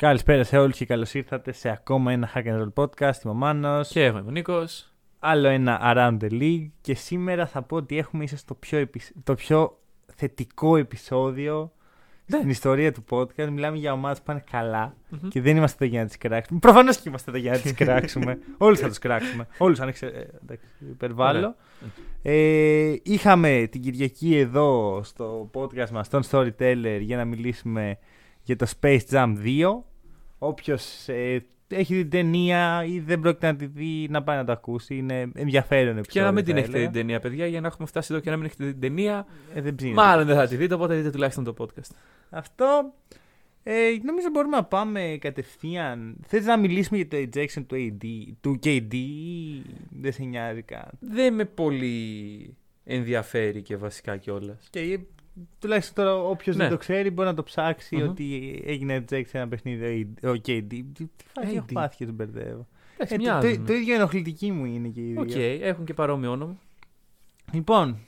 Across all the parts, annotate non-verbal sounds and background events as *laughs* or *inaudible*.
Καλησπέρα σε όλους και καλώς ήρθατε σε ακόμα ένα Hack and Roll podcast. Είμαι ο Μάνος. Και εγώ είμαι ο Νίκος. Άλλο ένα Around the League. Και σήμερα θα πω ότι έχουμε ίσως το πιο, επεισ- το πιο θετικό επεισόδιο Ναι. στην ιστορία του podcast. Μιλάμε για ομάδες που πάνε καλά και δεν είμαστε εδώ για να τις κράξουμε. Προφανώς και είμαστε εδώ για να τις *laughs* κράξουμε. Όλους θα τους κράξουμε. Όλους αν εξε... ε, εντάξει, υπερβάλλω. Ε, είχαμε την Κυριακή εδώ στο podcast μας τον Storyteller για να μιλήσουμε για το Space Jam 2. Όποιος ε, έχει δει την ταινία ή δεν πρόκειται να τη δει να πάει να το ακούσει. Είναι ενδιαφέρον επεισόδιο. Και να μην την θα έχετε δει έλεγα. την ταινία, παιδιά, για να έχουμε φτάσει εδώ και να μην έχετε δει την ταινία. Ε, δεν ψήνεται. Μάλλον δεν θα τη δείτε, οπότε δείτε τουλάχιστον το podcast. Αυτό ε, νομίζω μπορούμε να πάμε κατευθείαν. Θες να μιλήσουμε για το ejection του, AD, του KD ή δεν σε νοιάζει καν; Δεν με πολύ ενδιαφέρει και βασικά κιόλας. Και ε, τουλάχιστον τώρα όποιος Ναι. δεν το ξέρει μπορεί να το ψάξει Μμμ. ότι έγινε eject σε ένα παιχνίδι ο KD. Τι, τι φάση έχω AD. πάθει και τον μπερδεύω. Εντάξει, Ε, το, μοιάζουν. το, το ίδιο ενοχλητική μου είναι και οι δύο. Οκ, έχουν και παρόμοιο όνομα. Λοιπόν,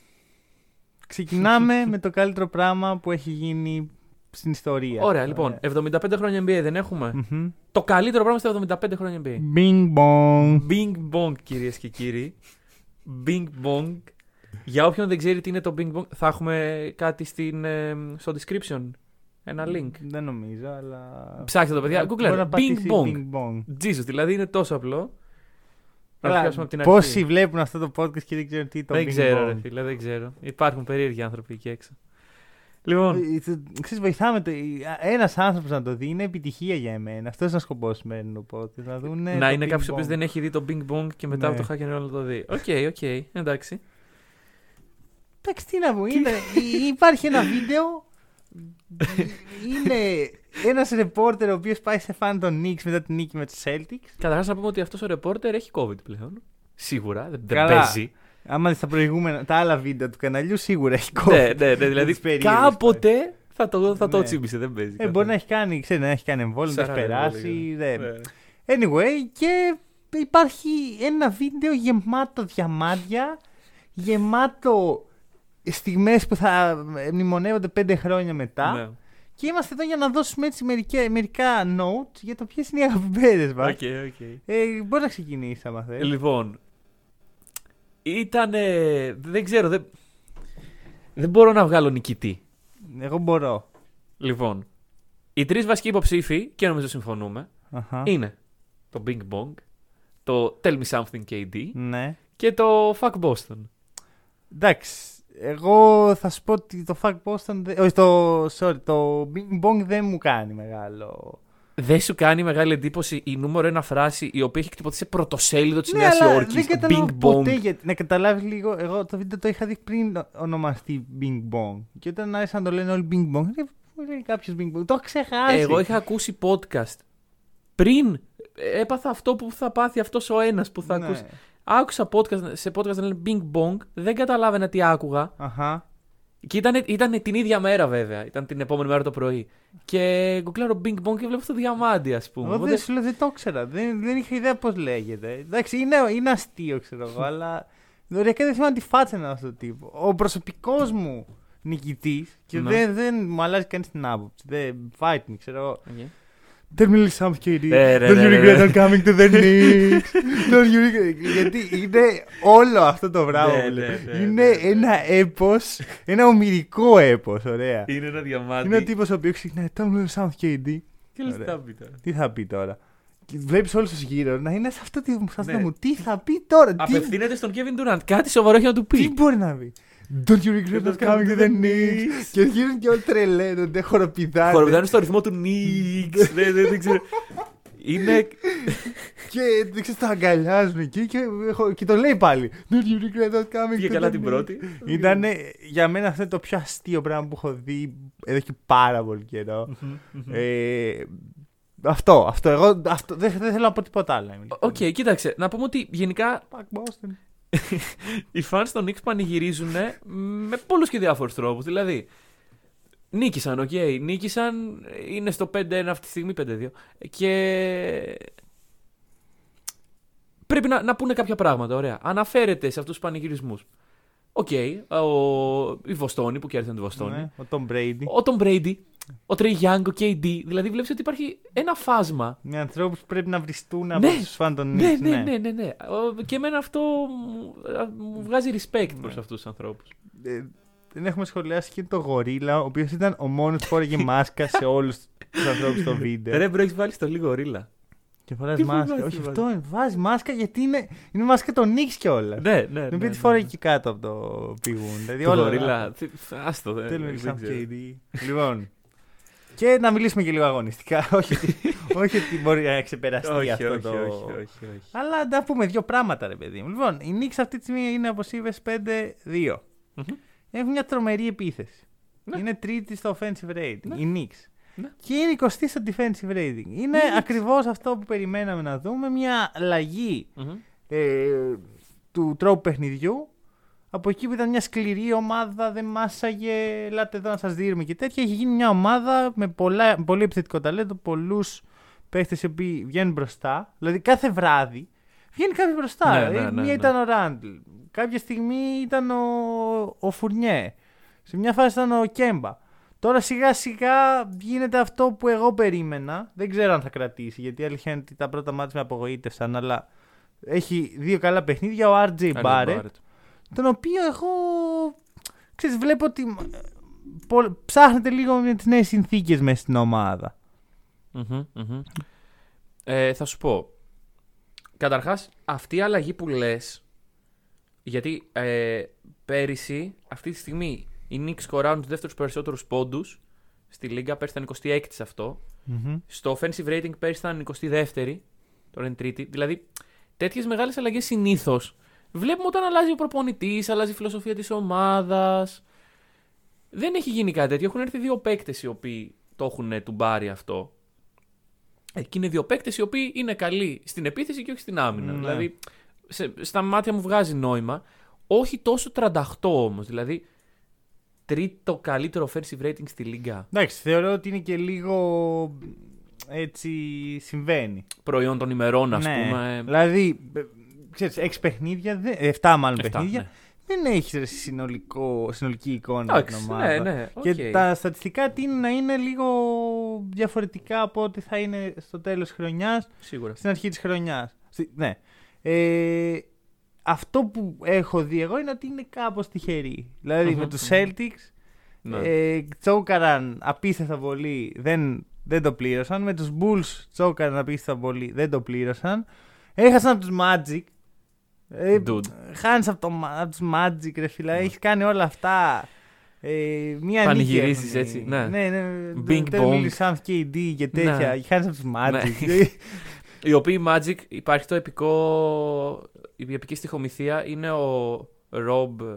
ξεκινάμε με το καλύτερο πράγμα που έχει γίνει στην ιστορία. Ωραία, λοιπόν, 75 χρόνια NBA δεν έχουμε. Μμμ. Το καλύτερο πράγμα στα 75 χρόνια NBA. Bing bong. Bing Bong, κυρίες και κύριοι. Bing Bong. Για όποιον δεν ξέρει τι είναι το Bing Bong, θα έχουμε κάτι στην, ε, στο description. Ένα link. Δεν νομίζω, αλλά. Ψάξτε το, παιδιά. Μπορεί να Google. Bing πατήσει Bong. Bing bong. Jesus, δηλαδή είναι τόσο απλό. Να το Καλά, πιάσουμε από την Πόσοι αρχή. βλέπουν αυτό το podcast και δεν ξέρουν τι είναι το δεν Bing ξέρω, bong. ρε φίλε, δεν ξέρω. Υπάρχουν περίεργοι άνθρωποι εκεί έξω. Λοιπόν, Ε, Ξέρεις, βοηθάμε το. Ένας άνθρωπος να το δει είναι επιτυχία για εμένα. Αυτός είναι ο σκοπός του σημερινού podcast. Να, δουν, να είναι κάποιος ο οποίος δεν έχει δει το Bing Bong και μετά Ναι. από το Hack and Roll να το δει. Οκ, οκ, εντάξει. Εντάξει, τι να πω. Είναι, υ- υπάρχει ένα βίντεο. είναι ένας ρεπόρτερ ο οποίος πάει σε φαν των Knicks μετά την νίκη με τους Celtics. Καταρχάς να πούμε ότι αυτός ο ρεπόρτερ έχει COVID πλέον. Σίγουρα, δεν, δεν Καλά. παίζει. Άμα δεις τα προηγούμενα, τα άλλα βίντεο του καναλιού σίγουρα έχει ναι, κόβει. ναι, ναι, δηλαδή τις περίεργες κάποτε θα το, θα το Ναι. τσίμπησε, δεν παίζει. Ε, καθόλου. μπορεί να έχει κάνει, ξέρει, να έχει κάνει εμβόλιο, να έχει Σαράντα περάσει. εμβόλια. δεν- Ναι. Anyway, και υπάρχει ένα βίντεο γεμάτο διαμάντια, γεμάτο στιγμές που θα μνημονεύονται πέντε χρόνια μετά. Ναι. Και είμαστε εδώ για να δώσουμε έτσι μερικά, μερικά notes για το ποιες είναι οι αγαπημένες μας. Οκ, οκ. Ε, μπορείς να ξεκινήσεις άμα θες. Λοιπόν, ήταν. δεν ξέρω, δεν, δεν μπορώ να βγάλω νικητή. Εγώ μπορώ. Λοιπόν, οι τρεις βασικοί υποψήφοι, και νομίζω συμφωνούμε, Αχα. είναι το Bing Bong, το Tell Me Something KD Ναι. και το Fuck Boston. Εντάξει. Εγώ θα σου πω ότι το Fuck Boston. δεν- Όχι, το, sorry, το Bing Bong δεν μου κάνει μεγάλο. Δεν σου κάνει μεγάλη εντύπωση η νούμερο ένα φράση η οποία έχει χτυπωθεί σε πρωτοσέλιδο της Ναι, Νέας αλλά Υόρκης. δεν Το καταλάβω Bing ποτέ Bong. γιατί. Να καταλάβεις λίγο, εγώ το βίντεο το είχα δει πριν ονομαστεί Bing Bong. Και όταν άρχισαν να το λένε όλοι Bing Bong, λέει, μου λέει κάποιος Bing Bong. Το έχω ξεχάσει. Εγώ είχα ακούσει podcast πριν έπαθα αυτό που θα πάθει αυτός ο ένας που θα Ναι. ακούσει. Άκουσα podcast, σε podcast να λένε Bing Bong, δεν καταλάβαινα τι άκουγα. Αχα. Και ήταν, ήταν την ίδια μέρα βέβαια, ήταν την επόμενη μέρα το πρωί. Και γκουγκλάρω Bing Bong και βλέπω το διαμάντι, ας πούμε. Εγώ Οπότε- δεν σου λέω, δεν το ήξερα. Δεν, δεν είχα ιδέα πώς λέγεται. Εντάξει, είναι, είναι αστείο, ξέρω εγώ, *laughs* αλλά. Δωριακά δεν θυμάμαι τη φάτσα είναι αυτός το τύπος. Ο προσωπικός μου νικητής και Ναι. δεν, δεν μου αλλάζει κανείς την άποψη. Δεν fight me, ξέρω εγώ. Οκ. Tell me something, KD. Ναι, ναι, Don't ναι, you ναι, regret ναι. not coming to the *laughs* Knicks. Don't you regret... Γιατί είναι όλο αυτό το πράγμα. Ναι, που λέει. ναι, ναι, είναι ναι, ναι. ένα έπος, ένα ομηρικό έπος, ωραία. Είναι ένα διαμάντι. Είναι ο τύπος ο οποίος ξεκινάει Tell me something, KD. Και λες, Ωραία. τι θα πει τώρα; Τι θα πει τώρα; Και βλέπεις όλους τους γύρω να είναι σε αυτό, τη- σε αυτό Ναι. mood. Τι θα πει τώρα; Τι, Απευθύνεται στον Kevin Durant. Κάτι σοβαρό έχει να του τι πει. μπορεί να πει; Don't you regret not coming to the Knicks. Και γύρω και όλοι τρελαίνονται, χοροπηδάνε. Χοροπηδάνε στο ρυθμό του Knicks. δεν, δεν, δεν ξέρω. Είναι. Και δεν ξέρω, τον αγκαλιάζουν εκεί και, και το λέει πάλι. Don't you regret not coming Πήγε to καλά the την Knicks. πρώτη. Ήταν για μένα αυτό είναι το πιο αστείο πράγμα που έχω δει εδώ και πάρα πολύ καιρό. Μμμ, μμμ. Ε, Αυτό, αυτό. Εγώ αυτό, δεν, δεν θέλω να πω τίποτα άλλο. είμαι Οκ, κοίταξε. Να πούμε ότι γενικά Fuck Boston. *laughs* οι fans των Knicks πανηγυρίζουν με πολλούς και διάφορους τρόπους. Δηλαδή, νίκησαν, οκ. Νίκησαν, είναι στο 5-1 αυτή τη στιγμή, 5-2. Και. Πρέπει να, να πούνε κάποια πράγματα, ωραία. Αναφέρεται σε αυτούς τους πανηγυρισμούς. Οκ, ο- η Βοστόνη που κέρδισαν τη Βοστόνη. Ναι, ο Tom Brady. Ο Tom Brady, ο Trae Young, ο KD. Δηλαδή, βλέπεις ότι υπάρχει ένα φάσμα Με ανθρώπους που πρέπει να βριστούν Ναι. από τους φαν των ναι, Knicks, ναι, ναι, ναι, ναι. Ο- Και εμένα αυτό μου, μου βγάζει respect προς αυτούς τους ανθρώπους. Ε, δεν έχουμε σχολιάσει και το γορίλα, ο οποίος ήταν ο μόνος που φόραγε *laughs* μάσκα σε όλους τους ανθρώπους στο βίντεο. Ρε bro, έχεις βάλει στολή γορίλα. και φοράει τι μάσκα. βάζει, Όχι τι αυτό, βάζεις μάσκα γιατί είναι, είναι μάσκα των Knicks κιόλας. Ναι, ναι. Την ναι, οποία ναι, τη φοράει ναι. και κάτω από το πηγούνι. Δηλαδή Το όλα. γορίλα. τι- Άστο, δεν Θέλουμε δεν και σαν ξέρω. KD. Λοιπόν. Και να μιλήσουμε και λίγο αγωνιστικά. *laughs* όχι, ότι- όχι ότι μπορεί να ξεπεραστεί Όχι, αυτό όχι, το. όχι, όχι, όχι. Αλλά να πούμε δύο πράγματα, ρε παιδί μου. Λοιπόν, η Knicks αυτή τη στιγμή είναι, όπως είπες, 5-2. Μμμ. Έχουν μια τρομερή επίθεση. Ναι. Είναι τρίτη στο offensive rating. Ναι. Η Knicks. Ναι. Και είναι 20 στο defensive rating. Είναι Knicks. ακριβώς αυτό που περιμέναμε να δούμε. Μια αλλαγή Μμμ. ε, του τρόπου παιχνιδιού. Από εκεί που ήταν μια σκληρή ομάδα, δεν μάσαγε, ελάτε εδώ να σας δίνουμε και τέτοια. Έχει γίνει μια ομάδα με πολλά, με πολύ επιθετικό ταλέντο, πολλούς παίχτες οι οποίοι βγαίνουν μπροστά. Δηλαδή κάθε βράδυ βγαίνει κάποιος μπροστά. Ναι, Ε, ναι, ναι, μια ναι. ήταν ο Ράντλ, κάποια στιγμή ήταν ο, ο Φουρνιέ, σε μια φάση ήταν ο Κέμπα. Τώρα σιγά σιγά γίνεται αυτό που εγώ περίμενα. Δεν ξέρω αν θα κρατήσει, γιατί η αλήθεια είναι ότι τα πρώτα μάτια με απογοήτευσαν, αλλά έχει δύο καλά παιχνίδια. Ο RJ Άρη Barrett, Barrett. Τον οποίο εγώ ξέρεις, βλέπω ότι ε, πο- ψάχνεται λίγο με τις νέες συνθήκες μέσα στην ομάδα. Μμμ, μμμ. Ε, θα σου πω. Καταρχάς, αυτή η αλλαγή που λες, γιατί ε, πέρυσι, αυτή τη στιγμή, οι Knicks σκοράρουν τους δεύτερους περισσότερους πόντους στη Λίγκα, πέρυσι ήταν 26 σε αυτό. Στο offensive rating πέρυσι ήταν 22η, τώρα είναι τρίτη. Δηλαδή, τέτοιες μεγάλες αλλαγές συνήθως βλέπουμε όταν αλλάζει ο προπονητής, αλλάζει η φιλοσοφία της ομάδας. Δεν έχει γίνει κάτι τέτοιο. Έχουν έρθει δύο παίκτες οι οποίοι το έχουν τουμπάρει αυτό. Ε, και είναι δύο παίκτες οι οποίοι είναι καλοί στην επίθεση και όχι στην άμυνα. Ναι. Δηλαδή, σε, στα μάτια μου βγάζει νόημα. Όχι τόσο 38 όμως. Δηλαδή, τρίτο καλύτερο offensive rating στη Λίγκα. Εντάξει, θεωρώ ότι είναι και λίγο έτσι συμβαίνει. Προϊόν των ημερών, ας ναι. πούμε. Δηλαδή, ε, ξέρεις, έξι παιχνίδια, δε- εφτά μάλλον Εφτά, παιχνίδια, ναι. δεν έχεις συνολικό, συνολική εικόνα Εντάξει, την ομάδα. ναι, ναι. Και οκ. τα στατιστικά τείνουν να είναι λίγο διαφορετικά από ό,τι θα είναι στο τέλος της χρονιάς, Σίγουρα. στην αρχή της χρονιάς. Στη- ναι. Ε, αυτό που έχω δει εγώ είναι ότι είναι κάπως τυχεροί. Δηλαδή Μμμ, με τους μμμ. Celtics Ναι. ε, τσόκαραν απίστευτα πολύ, δεν, δεν το πλήρωσαν. Με τους Bulls τσόκαραν απίστευτα πολύ, δεν το πλήρωσαν. Έχασαν από τους Magic. Ε, Dude. χάνεις από, το, Μα- από τους Magic ρε φίλα, έχεις κάνει όλα αυτά. Ε, μία Πανηγυρίζεις νίκη έτσι, έχουν. ναι. ναι, ναι Bing δεν bong. μιλείς σαν KD και τέτοια. Ναι. Χάνεις από τους Magic. Ναι. *laughs* Οι οποίοι Magic υπάρχει το επικό. Η επική στοιχομηθεία είναι ο Rob.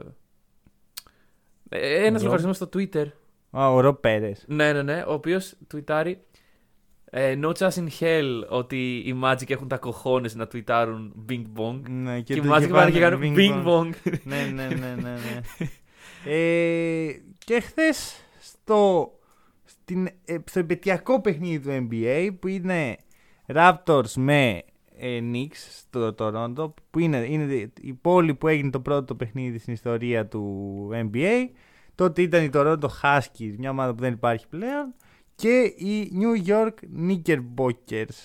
Ένας Rob? λογαριασμός στο Twitter. Α, ο Ρο Πέρες. Ναι, ναι, ναι. Ο οποίος tweetάρει. Ε, no chance in hell ότι οι Magic έχουν τα κοχώνες να tweetάρουν Bing Bong. Ναι, Και, οι το- Magic πάνε και κάνουν Bing Bing bong. Bong. ναι, ναι, ναι, ναι. ναι. *laughs* ε, και χθες στο, στην, ε, στο επαιτειακό παιχνίδι του NBA που είναι Raptors με ε, Knicks στο Toronto που είναι, είναι η πόλη που έγινε το πρώτο παιχνίδι στην ιστορία του NBA τότε ήταν η Toronto Huskies μια ομάδα που δεν υπάρχει πλέον και οι New York Knickerbockers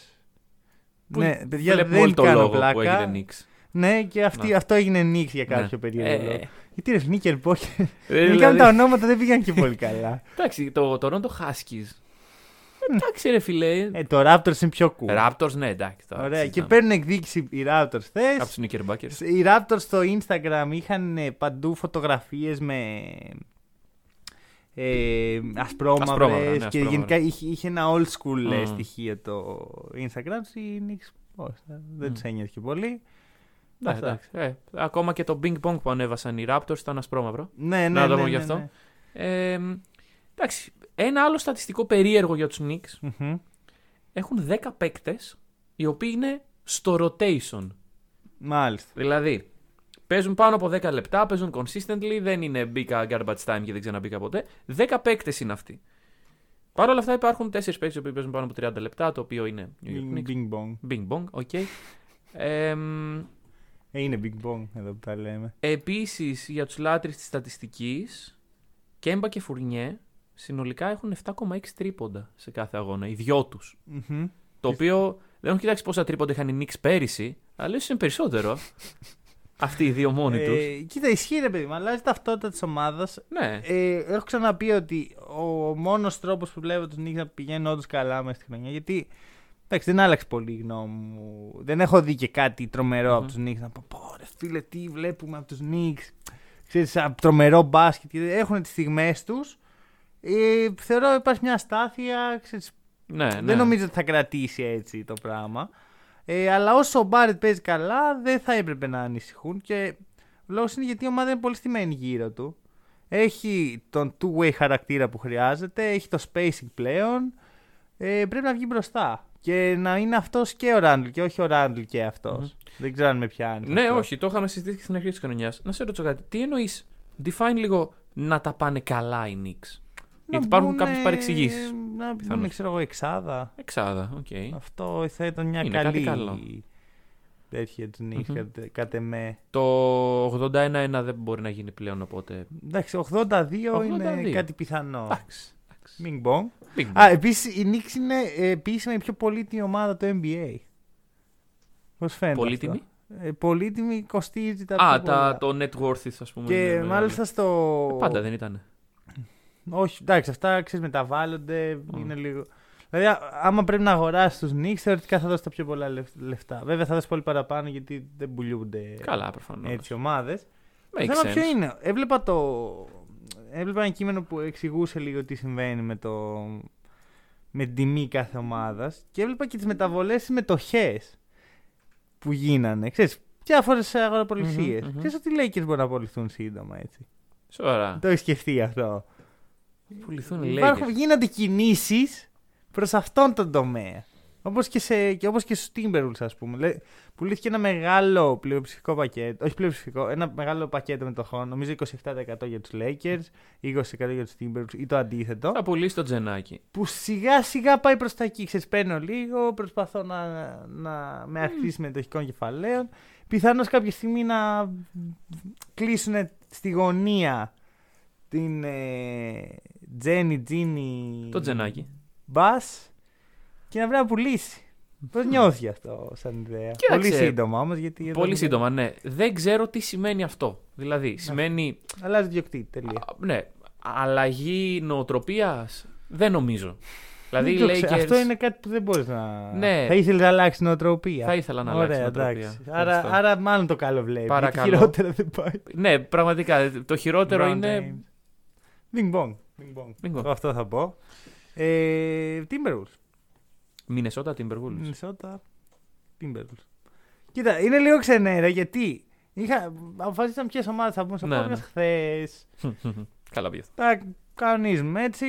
Που ναι, παιδιά, βλέπουμε δεν όλο το κάνω λόγο πλάκα. που έγινε Knicks. Ναι, και αυτή, Ναι. αυτό έγινε νίξ για κάποιο Ναι. περίεργο Ε, λόγο. Γιατί ρε Σνίκερ Πόκερ. ε, Γενικά δηλαδή- τα ονόματα δεν πήγαν και πολύ καλά. *laughs* Εντάξει, το Toronto Huskies. Εντάξει, ρε φιλέ. Ε, το Raptors είναι πιο cool. Raptors, ναι, εντάξει. τώρα, Ωραία. Και συζητάμε. παίρνουν εκδίκηση οι Raptors χθε. Από τους Knickerbockers. Οι Raptors στο Instagram είχαν ε, παντού φωτογραφίες με ε, ασπρόμαυρες Ασπρόμαυρα, ναι, και ασπρόμαυρα. γενικά είχε, είχε ένα old school ε, Μμμ. στοιχείο το Instagram. Οι Knicks πώς, ε, δεν Μμ. τους ένιωσε και πολύ. Ναι, Αυτά. εντάξει. Ε, ακόμα και το Bing Bong που ανέβασαν οι Raptors ήταν ασπρόμαυρο. Ναι, ναι, Να το ναι, πούμε ναι, γι' αυτό. ναι. Ε, εντάξει. Ένα άλλο στατιστικό περίεργο για τους Knicks. Μμμ. έχουν 10 παίκτες οι οποίοι είναι στο rotation. Μάλιστα. Δηλαδή, παίζουν πάνω από 10 λεπτά, παίζουν consistently, δεν είναι μπήκα garbage time και δεν ξαναμπήκα ποτέ. 10 παίκτες είναι αυτοί. Παρ' όλα αυτά υπάρχουν 4 παίκτες που παίζουν πάνω από 30 λεπτά, το οποίο είναι New York Bing, Knicks. bing bong. Bing bong, οκ. Εμ, Ε, είναι bing bong εδώ που τα λέμε. Επίσης, για τους λάτρεις της στατιστικής, Κέμπα και Φουρνιέ συνολικά έχουν 7,6 τρίποντα σε κάθε αγώνα. Οι δυο τους. Μμμ. Το οποίο δεν έχω κοιτάξει πόσα τρίποντα είχαν οι Knicks πέρυσι, αλλά ίσως είναι περισσότερο. Αυτοί οι δύο μόνοι τους. Ε, κοίτα, ισχύει ρε παιδί μου, αλλάζει ταυτότητα της ομάδας. Ναι. Ε, έχω ξαναπεί ότι ο μόνος τρόπος που βλέπω τους Knicks να πηγαίνουν όντως καλά μέσα στη χρονιά. Γιατί εντάξει, δεν άλλαξε πολύ η γνώμη μου. Δεν έχω δει και κάτι τρομερό από τους Knicks να πω: Πω, ρε φίλε, τι βλέπουμε από τους Knicks. Ξέρεις, από τρομερό μπάσκετ. γιατί Έχουν τις στιγμές τους. Ε, θεωρώ υπάρχει μια αστάθεια. Ξέρεις, ναι, ναι. Δεν νομίζω ότι θα κρατήσει έτσι το πράγμα. Ε, αλλά όσο ο Μπάρετ παίζει καλά, δεν θα έπρεπε να ανησυχούν. Και ο λόγος είναι γιατί η ομάδα είναι πολύ στημένη γύρω του. Έχει τον two-way χαρακτήρα που χρειάζεται, έχει το spacing πλέον. Ε, πρέπει να βγει μπροστά. Και να είναι αυτός και ο Ράντλ και όχι ο Ράντλ και αυτός. Δεν ξέρω αν με πιάνεις. Ναι, αυτό. όχι, το είχαμε συζητήσει και στην αρχή της χρονιάς. Να σε ρωτήσω κάτι. Τι εννοείς, define λίγο να τα πάνε καλά οι Knicks; Να Γιατί υπάρχουν μπουνε- κάποιες παρεξηγήσεις. Να Πιθανώς. μπουν, ξέρω εγώ, εξάδα. Εξάδα, οκ. Αυτό θα ήταν μια Είναι κάτι καλή καλό. τέτοια του Knicks, Μμμ. κατ- κατ' εμέ. Το 81-1 δεν μπορεί να γίνει πλέον, οπότε. Εντάξει, 82, είναι 82. κάτι πιθανό. Εντάξει. εντάξει. Μην πω. Big Α, επίσης η Knicks είναι ε, επίσημα η πιο πολύτιμη ομάδα του NBA. Πώς φαίνεται. Πολύτιμη; Αυτό; Ε, πολύτιμη κοστίζει τα Α, πιο πολλά. τα, το net worth, ας πούμε. Και είναι μεγάλο. μάλιστα στο. Ε, Πάντα δεν ήταν. Όχι, εντάξει, αυτά ξέρεις μεταβάλλονται. Είναι λίγο. Δηλαδή, α- άμα πρέπει να αγοράσεις τους Knicks, θεωρητικά θα δώσει τα πιο πολλά λεφ- λεφτά. Βέβαια, θα δώσεις πολύ παραπάνω γιατί δεν πουλούνται Καλά, προφανώς. έτσι ομάδες. Το Make θέμα ποιο sense. είναι; Έβλεπα, το... Έβλεπα ένα κείμενο που εξηγούσε λίγο τι συμβαίνει με, το... με την τιμή κάθε ομάδας και έβλεπα και τις μεταβολές στι μετοχέ που γίνανε. Ξέρεις, διάφορες αγοραπολισίε. Μμμ, μμμ. Ξέρεις ότι οι Lakers μπορούν να απολυθούν σύντομα έτσι. Σοβαρά. Το έχεις σκεφτεί αυτό; Πουληθούν οι Υπάρχουν, Lakers. γίνονται κινήσεις προς αυτόν τον τομέα. Όπως και, σε, και, όπως και στους Timberwolves, ας πούμε. Λέ, πουλήθηκε ένα μεγάλο πλειοψηφικό πακέτο. Όχι πλειοψηφικό, ένα μεγάλο πακέτο με το χρόνο. Νομίζω 27% για τους Lakers, 20% για τους Timberwolves ή το αντίθετο. Θα πουλήσει το τζενάκι. Που σιγά σιγά πάει προς τα εκεί. Ξέρεις, παίρνω λίγο, προσπαθώ να, να με αυξήσει μετοχικών κεφαλαίων. Πιθανώς κάποια στιγμή να κλείσουν στη γωνία την ε, Τζένι Τζίνι Το τζενάκι. Μπας και να βρει να πουλήσει. Πώς νιώθει αυτό σαν ιδέα; Κοίταξε, Πολύ σύντομα όμως. Γιατί εδώ Πολύ είναι- σύντομα, ναι. Δεν ξέρω τι σημαίνει αυτό. Δηλαδή, σημαίνει. Αλλάζει διοκτήτη. Τελεία. α, Ναι, αλλαγή νοοτροπίας. Δεν νομίζω. Δηλαδή, οι Δεν το ξέρω. Lakers. Αυτό είναι κάτι που δεν μπορείς να. Ναι. Θα ήθελες να αλλάξεις νοοτροπία. Θα ήθελα να Ωραία, αλλάξει νοοτροπία. εντάξει. Ευχαριστώ. Άρα, άρα μάλλον το καλό βλέπει. Παρακαλώ. Γιατί χειρότερα δεν πάει. Ναι, πραγματικά. Το χειρότερο Brown είναι. James. Bing bong. Bing bong. Bing bong. Εγώ Αυτό θα πω. Ε, Timberwolves. Μινεσότα Timberwolves. Minnesota Timberwolves. Κοίτα, είναι λίγο ξενέρα γιατί είχα, αποφασίσαμε ποιες ομάδες θα πούμε στο Ναι, podcast ναι. χθες. *laughs* Καλά πήγες. Τα κανονίζουμε έτσι.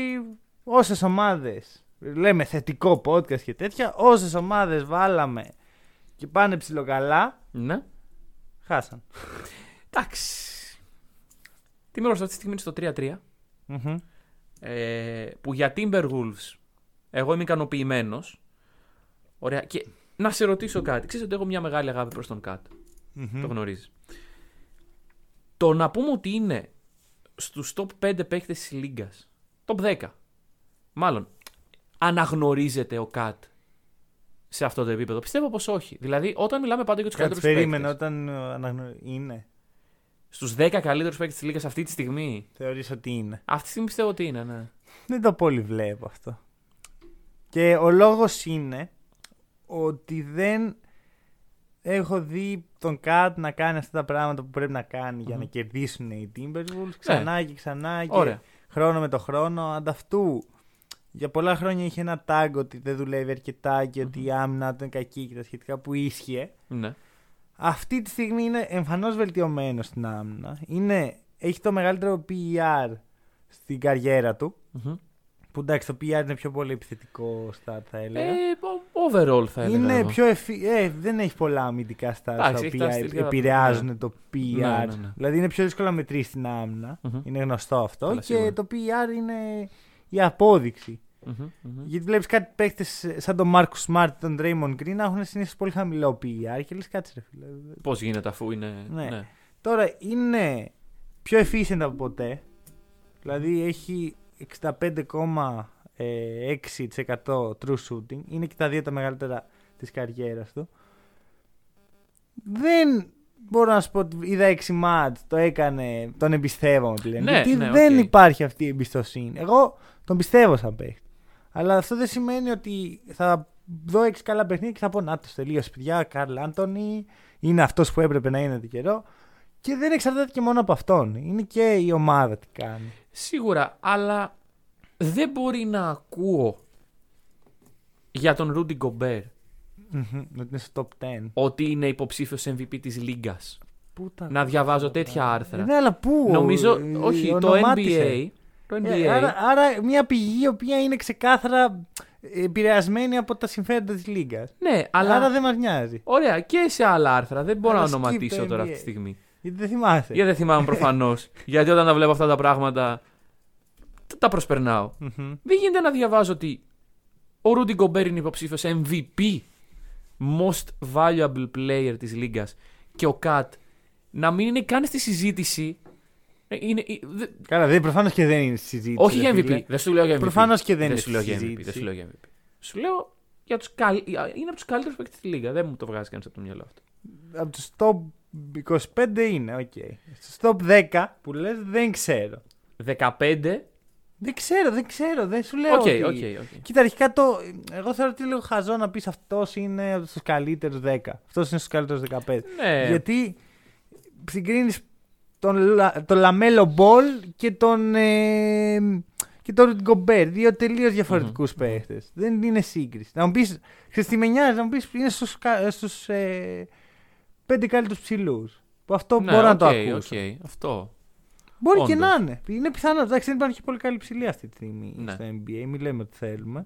Όσες ομάδε λέμε θετικό podcast και τέτοια, όσες ομάδες βάλαμε και πάνε ψιλοκαλά, Ναι. χάσαν. Εντάξει. Timberwolves αυτή τη στιγμή είναι στο 3-3. Μμμ. Ε, που για Timberwolves εγώ είμαι ικανοποιημένος. Ωραία. Και να σε ρωτήσω κάτι. Ξέρεις ότι έχω μια μεγάλη αγάπη προς τον Κατ. Μμμ. Το γνωρίζεις. Το να πούμε ότι είναι στους top 5 παίκτες της Λίγκας. Top 10. Μάλλον. Αναγνωρίζεται ο Κατ σε αυτό το επίπεδο. Πιστεύω πως όχι. Δηλαδή όταν μιλάμε πάντα για τους Κάτσε, καλύτερους περίμενε παίκτες. όταν ε, αναγνω... είναι. Στους 10 καλύτερους παίκτες της Λίγκας αυτή τη στιγμή. Θεωρείς ότι είναι. Αυτή τη στιγμή πιστεύω ότι είναι, ναι. Δεν το πολύ βλέπω αυτό. Και ο λόγος είναι ότι δεν έχω δει τον Κατ να κάνει αυτά τα πράγματα που πρέπει να κάνει για να Μμμ. κερδίσουν οι Timberwolves ξανά και ξανά και Ωραία. χρόνο με το χρόνο. Ανταυτού για πολλά χρόνια είχε ένα tag ότι δεν δουλεύει αρκετά και ότι η άμυνα του είναι κακή και τα σχετικά που ίσχυε. ναι. Αυτή τη στιγμή είναι εμφανώς βελτιωμένος στην άμυνα. Είναι, έχει το μεγαλύτερο PER στην καριέρα του. Μμμ. Που εντάξει, το PR είναι πιο πολύ επιθετικό start, θα έλεγα. Ε, ο- overall θα έλεγα. είναι εγώ. πιο ευφυ... ε, δεν έχει πολλά αμυντικά stars τα Εντάξει, έχει τα οποία στοιχεία, επηρεάζουν ναι. το PR. Ναι, ναι, ναι. Δηλαδή είναι πιο δύσκολο να μετρήσεις την άμυνα. Μμμ. Είναι γνωστό αυτό. Καλά, και σίγουρα. το PR είναι η απόδειξη. Μμμ, μμμ. Γιατί βλέπεις κάτι παίκτες σαν τον Marcus Smart, τον Draymond Green να έχουν συνήθως πολύ χαμηλό PER και λες κάτσε ρε φίλε. Πώς γίνεται αφού είναι. Ναι. ναι. Τώρα είναι πιο efficient από ποτέ. Δηλαδή έχει 65,6% true shooting. Είναι και τα δύο τα μεγαλύτερα της καριέρας του. Δεν μπορώ να σου πω ότι είδα 6 μάτς, το έκανε, τον εμπιστεύομαι πλέον. Ναι, γιατί ναι, δεν οκ. υπάρχει αυτή η εμπιστοσύνη. Εγώ τον πιστεύω σαν παίχτη. Αλλά αυτό δεν σημαίνει ότι θα δω 6 καλά παιχνίδια και θα πω να το τελείωσε παιδιά, Καρλ Άντωνη, είναι αυτός που έπρεπε να είναι το καιρό. Και δεν εξαρτάται και μόνο από αυτόν. Είναι και η ομάδα τι κάνει. Σίγουρα, αλλά δεν μπορεί να ακούω για τον Ρούντι Γκομπέρ Μμμ, Ότι είναι στο top 10. ότι είναι υποψήφιος MVP της Λίγκας. Πού τα Να διαβάζω τέτοια άρθρα. Ναι, αλλά πού. Νομίζω, ε, όχι, το ονομάτισε. NBA. Το NBA. Ε, άρα, άρα μια πηγή η οποία είναι ξεκάθαρα επηρεασμένη από τα συμφέροντα της Λίγκας. ναι, αλλά. Άρα δεν μας νοιάζει. Ωραία, και σε άλλα άρθρα. Δεν μπορώ Αλλά να skip ονοματίσω το τώρα NBA. αυτή τη στιγμή. Γιατί δεν θυμάσαι. Γιατί δεν θυμάμαι προφανώς. *laughs* γιατί όταν τα βλέπω αυτά τα πράγματα. τ- Τα προσπερνάω. Μμμ. Δεν γίνεται να διαβάζω ότι ο Ρούντι Γκομπέρ είναι υποψήφιος MVP Most Valuable Player της Λίγκας και ο Κατ να μην είναι καν στη συζήτηση. Ε, Είναι, ε, δε- Καλά, δεν, προφανώς και δεν είναι στη συζήτηση. όχι ρε για MVP. φίλε. Δεν σου λέω για MVP. Προφανώς και δεν είναι σου λέω στη για MVP. συζήτηση. Δεν σου λέω για MVP. Σου λέω για τους καλ... είναι από τους καλύτερους παίκτες της Λίγκας. Δεν μου το βγάζει κανείς από το μυαλό αυτό. Από τους top 25 είναι, οκ. Στους top 10 που λες δεν ξέρω. 15. Δεν ξέρω, δεν ξέρω, δεν σου λέω Οκ, ότι... οκ, οκ. Κοίτα, αρχικά το. Εγώ θεωρώ ότι είναι λίγο χαζό να πεις αυτός είναι στους καλύτερους 10. Αυτός είναι στους καλύτερους 15. Ναι. Γιατί συγκρίνεις τον, Λα- τον Λαμέλο Μπολ και τον. Ε, και τον Ρούντι Γκομπέρ. Δύο τελείως διαφορετικούς Μμμ, παίχτες. Δεν είναι σύγκριση. Να μου πεις. Χριστιμενιάζει, να μου πεις είναι στους στους, ε, πέντε καλύτερους ψηλούς. Που αυτό Ναι, μπορώ να το οκ, ακούσω. οκ, Αυτό. Μπορεί και Όντως. να είναι. Είναι πιθανό. Εντάξει, δεν υπάρχει και πολύ καλή ψηλή αυτή τη στιγμή Ναι. στο NBA. Μην λέμε ότι θέλουμε.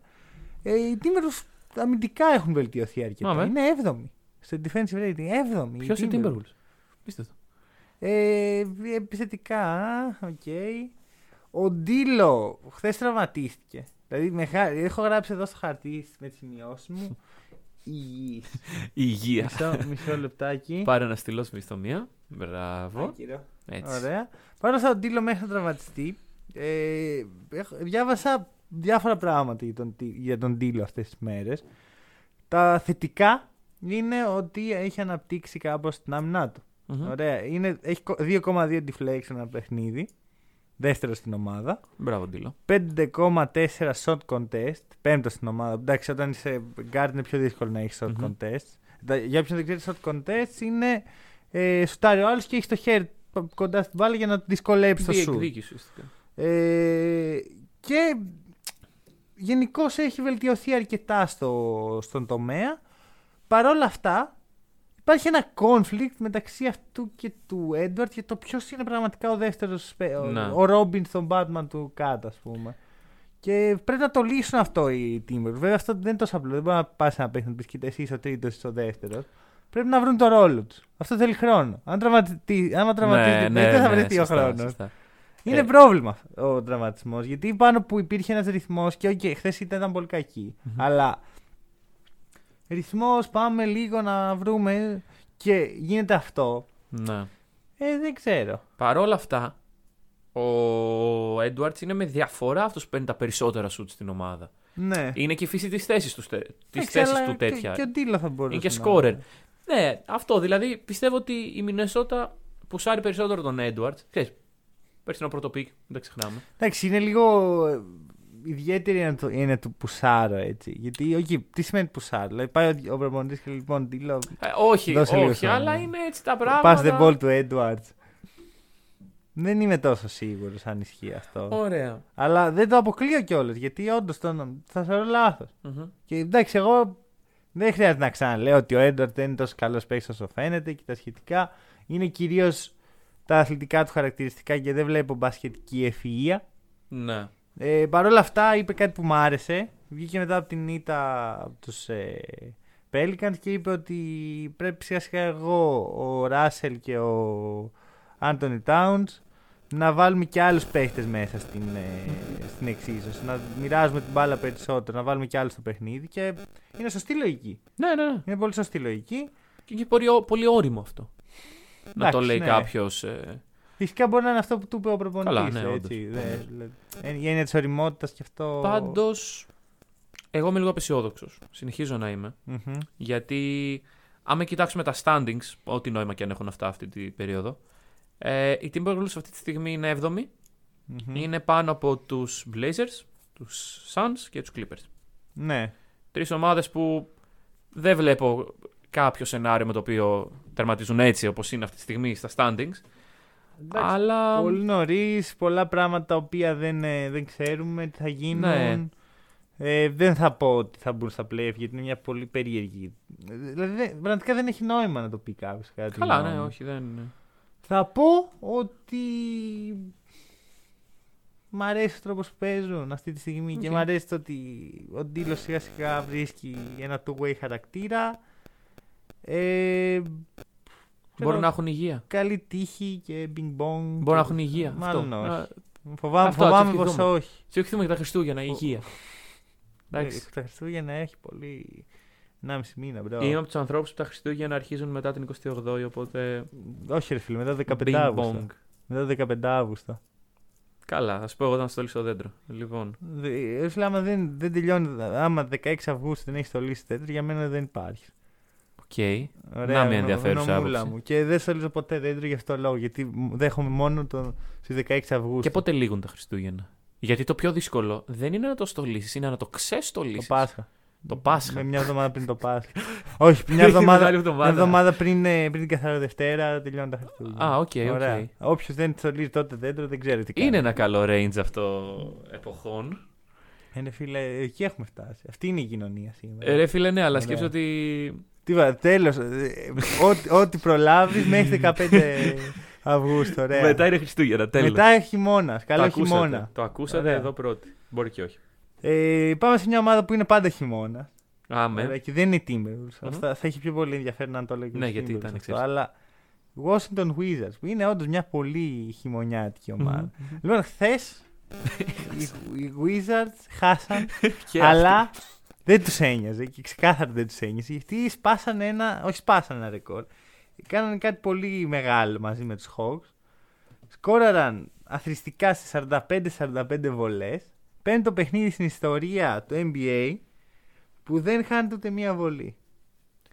Ε, οι Timberwolves αμυντικά έχουν βελτιωθεί αρκετά. Μάμε. Είναι 7η. Στο defensive rating. 7η. Ποιος είναι η Timberwolves. Απίστευτο. Ε, επιθετικά, οκ. Ο Ντίλο χθες τραυματίστηκε. Δηλαδή, με χα- έχω γράψει εδώ στο χαρτί με τις σημειώσεις μου. Υγιής. Υγεία. μισό, μισό λεπτάκι. Πάρε ένα στυλό στη μισθομία. Μπράβο. Άκυρο. Έτσι. Ωραία. Πάνω στον Ντίλο μέχρι να τραυματιστεί, ε, έχω- διάβασα διάφορα πράγματα για τον, Τι- για τον Τίλο αυτές τις μέρες. Τα θετικά είναι ότι έχει αναπτύξει κάπως την άμυνά του. Μμμ. Ωραία. Είναι, έχει κο- 2,2 deflection ένα παιχνίδι. Δεύτερο στην ομάδα. Μπράβο, Ντίλο. 5,4 shot contest. Πέμπτο στην ομάδα. Εντάξει, όταν είσαι guard είναι πιο δύσκολο να έχεις shot Μμμ. contest. Τα- Για όποιον δεν ξέρει, shot contest είναι ε, σουτάρει ο άλλος και έχεις το χέρι κοντά στην μπάλα για να δυσκολέψεις το σουτ. Διεκδίκηση ουσιαστικά. Ε, και γενικώς έχει βελτιωθεί αρκετά στο, στον τομέα. Παρ' όλα αυτά, υπάρχει ένα conflict μεταξύ αυτού και του Edward για το ποιος είναι πραγματικά ο δεύτερος. Ναι. Ο Ρόμπιν στον Batman του Κάτ, ας πούμε. Και πρέπει να το λύσουν αυτό οι Timberwolves. Βέβαια, αυτό δεν είναι τόσο απλό. Δεν μπορεί να πας ένα παίχτη να πεις: Κοίτα, εσύ είσαι ο τρίτος, είσαι ο δεύτερος. Πρέπει να βρουν το ρόλο τους. Αυτό θέλει χρόνο. Αν τραυματιστεί, άμα τραυματίζεται, δεν θα βρεθεί ο Ναι, σωστά, χρόνος. σωστά. Είναι Ε. πρόβλημα ο τραυματισμός. Γιατί πάνω που υπήρχε ένας ρυθμός και okay, χθες ήταν πολύ κακή. Αλλά ρυθμός, πάμε λίγο να βρούμε και γίνεται αυτό. Ναι. Ε, δεν ξέρω. Παρ' όλα αυτά, ο Έντουαρτ είναι με διαφορά αυτός που παίρνει τα περισσότερα σουτ στην ομάδα. Ναι. Είναι και η φύση της θέσης τους, τε- της Εντάξει, θέσης αλλά του και- τέτοια. Και, ο Ντίλο θα μπορούσε. είναι και να- σκόρερ. Ναι, αυτό. Δηλαδή πιστεύω ότι η Μινεσότα πουσάρει περισσότερο τον Έντουαρντς. Ξέρεις, πέρσι ένα πρώτο pick, δεν τα ξεχνάμε. Εντάξει, είναι λίγο ε, ιδιαίτερη είναι το, είναι του πουσάρο έτσι. Γιατί, όχι, τι σημαίνει πουσάρο. Δηλαδή πάει ο, ο προπονητής και λοιπόν Ντίλο. Ε, όχι, Δώσε λίγο όχι, χρόνο. αλλά είναι έτσι τα Pass πράγματα. the ball to Edwards. Δεν είμαι τόσο σίγουρος αν ισχύει αυτό. Ωραία. Αλλά δεν το αποκλείω κιόλας γιατί όντως τον... θα θεωρώ λάθος. Μμμ. Και εντάξει, εγώ δεν χρειάζεται να ξαναλέω ότι ο Έντουαρτ δεν είναι τόσο καλός παίκτης όσο φαίνεται και τα σχετικά. Είναι κυρίως τα αθλητικά του χαρακτηριστικά και δεν βλέπω μπασχετική ευφυα. Ναι. Ε, Παρ' όλα αυτά είπε κάτι που μου άρεσε. Βγήκε μετά από την ήττα από τους ε, Pelicans και είπε ότι πρέπει σιγά σιγά εγώ, ο Ράσελ και ο Άντωνι Τάουντς να βάλουμε και άλλους παίχτες μέσα στην, ε, στην εξίσωση. Να μοιράζουμε την μπάλα περισσότερο, να βάλουμε και άλλους στο παιχνίδι και είναι σωστή λογική. Ναι, ναι, ναι. Είναι πολύ σωστή λογική. Και είναι πολύ, πολύ όριμο αυτό. να το Εντάξει, λέει ναι. κάποιος. Φυσικά μπορεί να είναι αυτό που του είπε ο προπονητής. Καλά, ναι, έτσι. Δε- δε- Η έννοια της οριμότητας και αυτό... Πάντως, εγώ είμαι λίγο απεσιόδοξος. Συνεχίζω να είμαι. Μμμ. Γιατί άμα κοιτάξουμε τα standings, ό,τι νόημα και αν έχουν αυτά αυτή την περίοδο, ε, η Timberwolves αυτή τη στιγμή είναι 7η. Μμμ. Είναι πάνω από τους Blazers, τους Suns και τους Clippers. Ναι. Τρεις ομάδες που δεν βλέπω κάποιο σενάριο με το οποίο τερματίζουν έτσι όπως είναι αυτή τη στιγμή στα standings. Εντάξει, αλλά Πολύ νωρίς, πολλά πράγματα τα οποία δεν, ε, δεν ξέρουμε τι θα γίνουν. Ναι. Ε, δεν θα πω ότι θα μπουν στα play γιατί είναι μια πολύ περίεργη. ε, Δηλαδή, δεν- πραγματικά δεν έχει νόημα να το πει κάποιος κάτι. καλά, γνώμη ναι, μου. όχι, δεν είναι. Θα πω ότι. Μ' αρέσει ο τρόπος που παίζουν αυτή τη στιγμή και Οκ. μ' αρέσει το ότι ο Ντίλος σιγά σιγά βρίσκει ένα two-way χαρακτήρα. Ε, Μπορεί ξέρω, να έχουν υγεία. Καλή τύχη και bing bong. Μπορεί να έχουν υγεία. Μάλλον αυτό. όχι. Α, Φοβάμαι, Αυτό, φοβάμαι ας πως ευχηθούμε. όχι. Σε ευχηθούμε για τα Χριστούγεννα, υγεία. Ε, Εντάξει. Τα Χριστούγεννα έχει πολύ. 1,5 μήνα, bro. Είμαι από τους ανθρώπους που τα Χριστούγεννα αρχίζουν μετά την 28η, οπότε. Όχι, ρε φίλε, μετά 15 bing Αύγουστο. bong. Μετά 15 Αύγουστο. Καλά, ας πω εγώ να στολίσω δέντρο. Λοιπόν. Δε- ρε φίλε, άμα δεν, δεν τελειώνει, άμα 16 Αυγούστου δεν έχεις στολίσει τέτοιο, για μένα δεν υπάρχει. Οκ. Ωραία, Να μια νο- ενδιαφέρουσα γνωμούλα άποψη. μου. Και δεν στολίζω ποτέ δέντρο για αυτό το λόγο, γιατί μου- δέχομαι μόνο το, στις 16 Αυγούστου. Και πότε λήγουν τα Χριστούγεννα; Γιατί το πιο δύσκολο δεν είναι να το στολίσεις, είναι να το Το ξεστολίσει. Πάσχα. Το Πάσχα. Με μια εβδομάδα πριν το Πάσχα. *laughs* Όχι, μια Έχει εβδομάδα, μεγάλη μια εβδομάδα. εβδομάδα πριν, ε, πριν την καθαρά Δευτέρα τελειώνουν τα Χριστούγεννα. Α, οκ, οκ. Ωραία. Όποιος δεν στολίζει τότε δέντρο δεν ξέρει τι κάνει. Είναι ένα καλό range αυτό εποχών. Είναι φίλε, εκεί έχουμε φτάσει. Αυτή είναι η κοινωνία σήμερα. Ε, ρε φίλε, ναι, αλλά Ωραία. σκέψω ότι. Τι βα, τέλος. ε, ό,τι- Ό,τι προλάβεις μέχρι *laughs* 15 Αυγούστου. Ωραία. Μετά είναι Χριστούγεννα, τέλος. Μετά έχει χειμώνας. Καλό ακούσατε. χειμώνα. Το ακούσατε Ωραία. εδώ πρώτοι. Μπορεί και όχι. Ε, πάμε σε μια ομάδα που είναι πάντα χειμώνα. Άμε. Και δεν είναι η Timberwolves. Μμμ. Αυτά θα έχει πιο πολύ ενδιαφέρον αν το λέγει Ναι, γιατί ήταν, αυτό. ξέρεις. Αλλά Washington Wizards που είναι όντως μια πολύ χειμωνιάτικη ομάδα. Μμμ. Λοιπόν, χθες *laughs* οι, οι Wizards χάσαν, Και αλλά δεν τους ένοιαζε και ξεκάθαρα δεν τους ένοιαζε γιατί σπάσανε ένα, όχι σπάσανε ένα ρεκόρ. Κάνανε κάτι πολύ μεγάλο μαζί με τους Hawks. Σκόραραν αθρηστικά σε 45-45 βολές. Πέμπτο παιχνίδι στην ιστορία του NBA που δεν χάνεται ούτε μία βολή.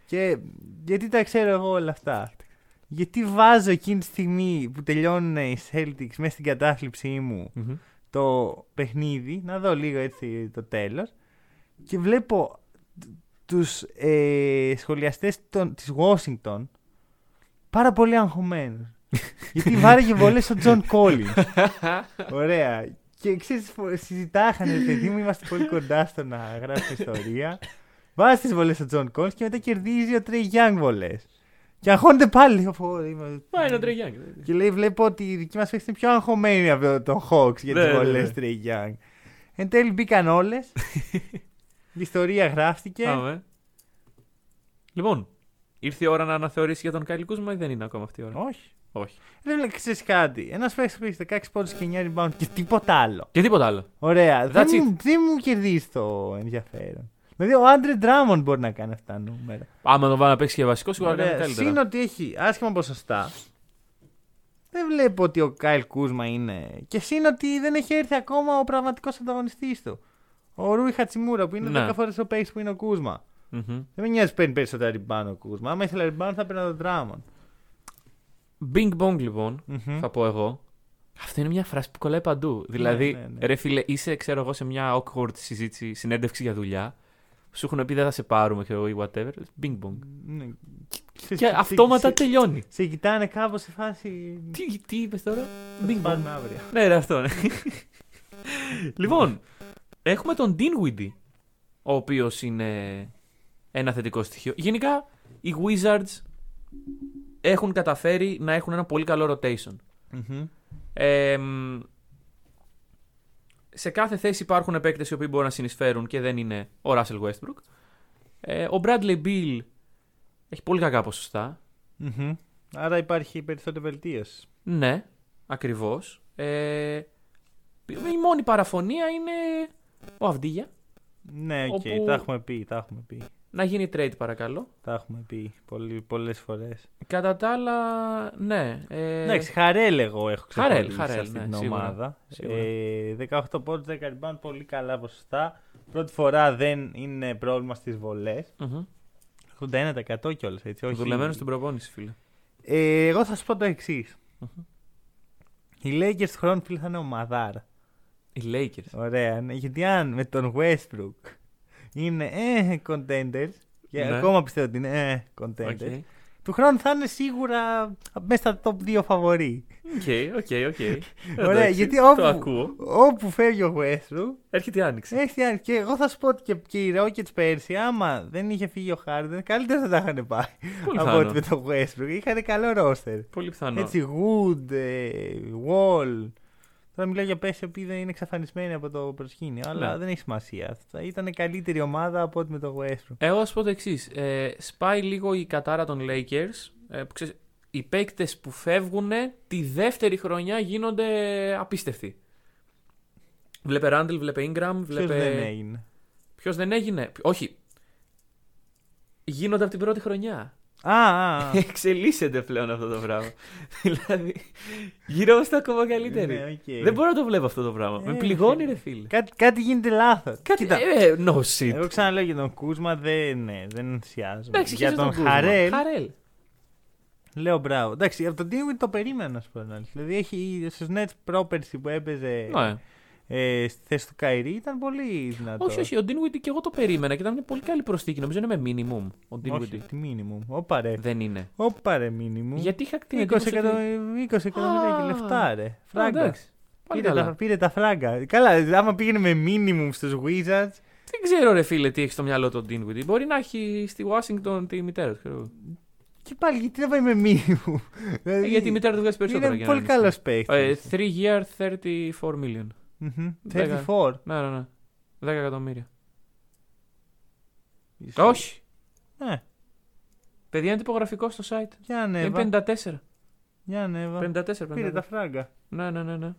Και γιατί τα ξέρω εγώ όλα αυτά; Γιατί βάζω εκείνη τη στιγμή που τελειώνουν οι Celtics μέσα στην κατάθλιψή μου Μμμ. το παιχνίδι, να δω λίγο έτσι το τέλος και βλέπω τ- τους ε, σχολιαστές των, της Washington πάρα πολύ αγχωμένους. *laughs* Γιατί βάρεγε βολές ο John Collins. *laughs* Ωραία. Και ξέρεις, φο- συζητάχανε, ρε παιδί μου, είμαστε πολύ κοντά στο να γράψουμε ιστορία. Βάζει τις βολές ο John Collins και μετά κερδίζει ο Trey Young βολές. Και αγχώνεται πάλι. Λέω, «Πω, είμαι- Μα είναι ο Τρεγιάνγκ. και λέει, βλέπω ότι οι δικοί μας παίχτε είναι πιο αγχωμένοι από τον Hawks για τις Ναι, ναι, βολές ναι. Trey Young. Εν τέλει μπήκαν όλες. *laughs* η ιστορία γράφτηκε. Πάμε. Λοιπόν, ήρθε η ώρα να αναθεωρήσει για τον Κάιλ Κούσμα ή δεν είναι ακόμα αυτή η ώρα; Όχι. Όχι. Δεν λέει, ξέρεις κάτι. Ένας παίχτη που έχει 16 πόντους και 9 rebound και τίποτα άλλο. Και τίποτα άλλο. Ωραία. Δεν That's μου, δεν μου κερδίζει το ενδιαφέρον. Δηλαδή ο Άντρε Ντράμον μπορεί να κάνει αυτά τα νούμερα. Άμα τον βάλει να παίξει και βασικό, σίγουρα κάνει Ωραία. καλύτερα. Συν ότι έχει άσχημα ποσοστά. Δεν βλέπω ότι ο Κάιλ Κούσμα είναι. Και συν ότι δεν έχει έρθει ακόμα ο πραγματικός ανταγωνιστής του. Ο Ρούι Χατσιμούρα που είναι Ναι. 10 φορές ο παίκτη που είναι ο Κούσμα. Μμμ. Δεν με νοιάζει που παίρνει περισσότερα rebound ο Κούσμα. Άμα ήθελα rebound θα παίρνει τον Ντράμον. Bing bong λοιπόν, Μμμ. θα πω εγώ. Αυτό είναι μια φράση που κολλάει παντού. Δηλαδή, ναι, ναι. ρε φίλε, είσαι, ξέρω εγώ, σε μια awkward συζήτηση, συνέντευξη για δουλειά. Σου έχουν πει δεν θα σε πάρουμε, ξέρω εγώ, ή whatever. Bing bong. Ναι. Και αυτόματα σε, τελειώνει. σε κοιτάνε κάπως σε φάση. Τι, τι είπες τώρα, Θα Bing bong. πάρουμε αύριο. Ναι, ρε, αυτό, ναι. *laughs* λοιπόν, έχουμε τον Dinwiddie, ο οποίος είναι ένα θετικό στοιχείο. Γενικά, οι Wizards έχουν καταφέρει να έχουν ένα πολύ καλό rotation. Μμμ. Ε, μ, σε κάθε θέση υπάρχουν παίκτε οι οποίοι μπορούν να συνεισφέρουν και δεν είναι ο Russell Westbrook. Ε, ο Bradley Beal έχει πολύ κακά ποσοστά. Μμμ. Άρα υπάρχει περιθώριο βελτίωσης. Ναι, ακριβώς. Ε, η μόνη παραφωνία είναι ο Αβντίγια. Ναι, οκ, Όπου- τα έχουμε πει, τα έχουμε πει. Να γίνει trade παρακαλώ. Τα έχουμε πει πολύ, πολλές φορές. Κατά τα άλλα, ναι. Ε, Εντάξει, Χαρέλ εγώ έχω Χαρέλ, ξεχωρίσει Χαρέλ, αυτή ναι, την σίγουρα, ομάδα. σίγουρα. Ε, 18 πόντους, 10 rebound, πολύ καλά ποσοστά. Πρώτη φορά δεν είναι πρόβλημα στις βολές. μμμ. 81% κιόλας, έτσι. Όχι... Δουλεμένος στην προπόνηση, φίλε. Ε, εγώ θα σου πω το εξής. Μμμ. Οι Lakers του χρόνου φίλε θα είναι ομαδάρα. Οι Lakers. Ωραία, ναι, γιατί αν με τον Westbrook είναι ε, contenders, και Ναι. ακόμα πιστεύω ότι είναι ε, contenders, Οκ, του χρόνου θα είναι σίγουρα μέσα στα top 2 φαβορί. οκ, οκ. οκ. *laughs* Ωραία, Εντάξει, γιατί Το όπου, ακούω. όπου φεύγει ο Westbrook, Έρχεται η άνοιξη. έχει άλλη. Και εγώ θα σου πω ότι και, και οι Rockets πέρσι, άμα δεν είχε φύγει ο Harden, καλύτερα θα τα είχαν πάει Πολύ από πιθανό. ότι με τον Westbrook. Είχαν καλό roster. Πολύ πιθανό. Έτσι, Wood, ε, Wall. Τώρα μιλάω για πέσει που δεν είναι εξαφανισμένοι από το προσκήνιο, αλλά Ναι. δεν έχει σημασία. Θα ήταν καλύτερη ομάδα από ότι με τον Westbrook. Εγώ θα σου πω το εξής. Ε, σπάει λίγο η κατάρα των Lakers. Ε, που ξέρεις, οι παίκτες που φεύγουν τη δεύτερη χρονιά γίνονται απίστευτοι. Βλέπε Ράντλ, βλέπε Ingram, Ποιος βλέπε. δεν έγινε; Ποιος δεν έγινε; Όχι. Γίνονται από την πρώτη χρονιά. Α, α, α. *laughs* Εξελίσσεται πλέον αυτό το πράγμα. *laughs* δηλαδή, γινόμαστε ακόμα καλύτεροι. Ναι, οκ. Δεν μπορώ να το βλέπω αυτό το πράγμα. Ε, Με πληγώνει, φίλε. ρε φίλε. Κάτι, κάτι γίνεται λάθος. Κάτι. Ε, no shit. Εγώ ξαναλέω για τον Κούζμα δεν, ναι, δεν ενθουσιάζομαι. Εντάξει, για χαίρεσαι τον Κούζμα. Χαρέλ, Χαρέλ. λέω μπράβο. Εντάξει, από τον Dingwiddie το περίμενα να σου πω. την αλήθεια. Δηλαδή έχει στου Nets πρόπερση που έπαιζε Ναι. Ε, στη θέση του Καϊρή ήταν πολύ δυνατό. Όχι, όχι, ο Dinwiddie και εγώ το περίμενα και ήταν μια πολύ καλή προσθήκη. Νομίζω είναι με minimum ο Όχι, Dinwiddie. τι minimum. Όπα ρε. Δεν είναι. Όπα ρε minimum. Γιατί είχα την 20 εντύπωση ότι- εκατομμύρια 20 εκατομμύρια και Α, λεφτά ρε. Α, Φράγκα. εντάξει. Πάλι Πήρε καλά. τα, πήρε τα φράγκα. Καλά, άμα πήγαινε με minimum στους Wizards. Δεν ξέρω, ρε φίλε, τι έχει στο μυαλό του ο Dinwiddie. Μπορεί να έχει στη Washington τη μητέρα του. ξέρω εγώ. Και πάλι γιατί δεν πάει με minimum; Ε, Δηλαδή, Γιατί η μητέρα του βγάζει περισσότερα. είναι για να πολύ καλός παίκτη. Ε, 3 year 34 million. Δέκα. 34. Ναι, ναι, ναι. 10 εκατομμύρια. Όχι. Ναι, Παιδιά είναι τυπογραφικό στο site. για ανέβα. Είναι 54. Για ανέβα. 54, Πήρε 54. τα φράγκα. Ναι, ναι, ναι. ναι.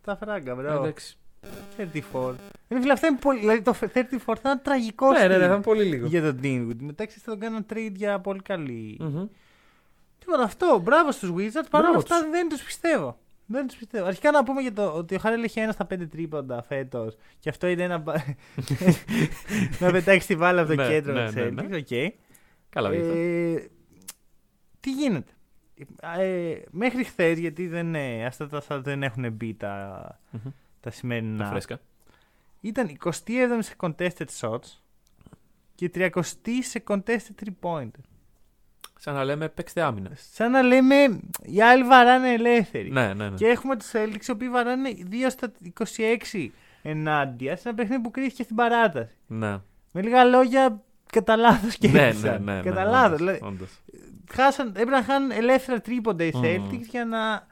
Τα φράγκα, μπράβο. Εντάξει. 34. Είναι φίλε, αυτά είναι πολύ. Δηλαδή το 34 θα είναι τραγικό Ναι, ναι, ναι, steal θα είναι πολύ λίγο. για τον Dinwiddie. Μετά ξέρεις, θα τον κάνουν trade για πολύ καλή. Μμμ. Τίποτα αυτό. Μπράβο στους Wizards. Παρ' όλα Μπράβο αυτά τους. δεν τους πιστεύω. Δεν τους πιστεύω. Αρχικά να πούμε για το ότι ο Χάρελ έχει ένα στα πέντε τρίποντα φέτος. Και αυτό είναι ένα. μπα- *laughs* να πετάξει τη μπάλα από το Ναι, κέντρο ναι, της ναι, Celtics. ναι. Οκ. Καλά, βγήκε. Ε, τι γίνεται. Ε, μέχρι χθες, γιατί δεν, ε, αυτά τα, αυτά δεν έχουν μπει τα, Μμμ. τα σημερινά. Τα φρέσκα. Ήταν 27 σε contested shots και 30 σε contested 3 pointer. Σαν να λέμε παίξτε άμυνα. Σαν να λέμε οι άλλοι βαράνε ελεύθεροι. Ναι, ναι, ναι. Και έχουμε τους Celtics οι οποίοι βαράνε 2 στα 26 ενάντια σε ένα παιχνίδι που κρίθηκε στην παράταση. Ναι. Με λίγα λόγια, κατά λάθος Ναι, ναι, κέρδισαν. ναι, ναι. Κατά ναι, λάθος. όντως, Δηλαδή, όντως. χάσαν, έπρεπε να χάνουν ελεύθερα τρίποντα οι Μμμ. Celtics για να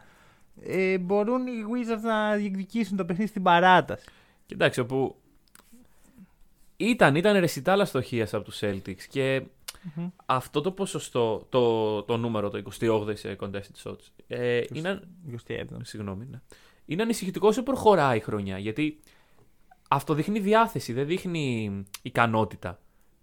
ε, μπορούν οι Wizards να διεκδικήσουν το παιχνίδι στην παράταση. Κοιτάξτε, όπου ήταν, ήταν ρεσιτάλα στοχείας από τους Celtics και Μμμ. αυτό το ποσοστό, το, το νούμερο, το 28 σε contested shots, ε, είναι, 27. συγγνώμη, ναι. είναι ανησυχητικό όσο προχωράει η χρονιά. Γιατί αυτό δείχνει διάθεση, δεν δείχνει ικανότητα.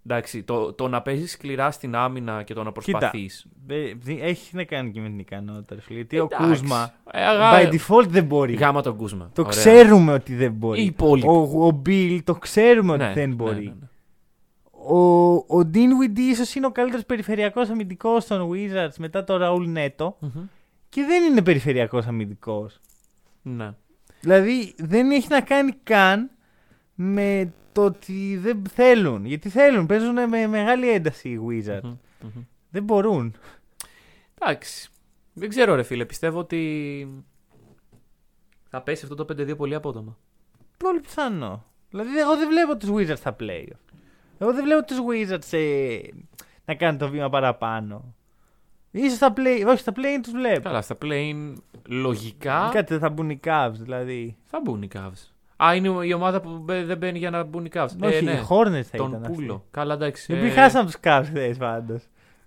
Εντάξει, το, το να παίζεις σκληρά στην άμυνα και το να προσπαθείς. Ε, δι- Έχει να κάνει και με την ικανότητα. ρε φίλε. Γιατί ο Εντάξει. Κούσμα Ε, αγά- by default δεν μπορεί. Γάμα τον Κούσμα. Το Ωραία. ξέρουμε ότι δεν μπορεί. Οι υπόλοιποι. Ο, ο Bill το ξέρουμε ότι Ναι, δεν ναι, μπορεί. ναι, ναι. Ο, ο Dinwiddie ίσως είναι ο καλύτερος περιφερειακός αμυντικός των Wizards μετά το Raul Neto Μμμ. και δεν είναι περιφερειακός αμυντικός. Ναι. Δηλαδή δεν έχει να κάνει καν με το ότι δεν θέλουν. Γιατί θέλουν, παίζουν με μεγάλη ένταση οι Wizards. Μμμ, μμμ. Δεν μπορούν. Εντάξει. Δεν ξέρω, ρε φίλε. Πιστεύω ότι θα πέσει αυτό το 5-2 πολύ απότομα. Πολύ πιθανό. Δηλαδή εγώ δεν βλέπω τους Wizards στα play. Εγώ δεν βλέπω τους Wizards ε, να κάνουν το βήμα παραπάνω. Ίσως στα play, όχι στα play τους βλέπω. Καλά, στα play λογικά Κάτι δεν θα μπουν οι Cavs δηλαδή. θα μπουν οι Cavs. Α, είναι η ομάδα που μπε- δεν μπαίνει για να μπουν οι Cavs. Όχι, ε, ναι. οι Hornets θα Τον ήταν Πούλο. αυτοί. Καλά, εντάξει. Επειδή ε, χάσαμε τους Cavs χθες πάντως.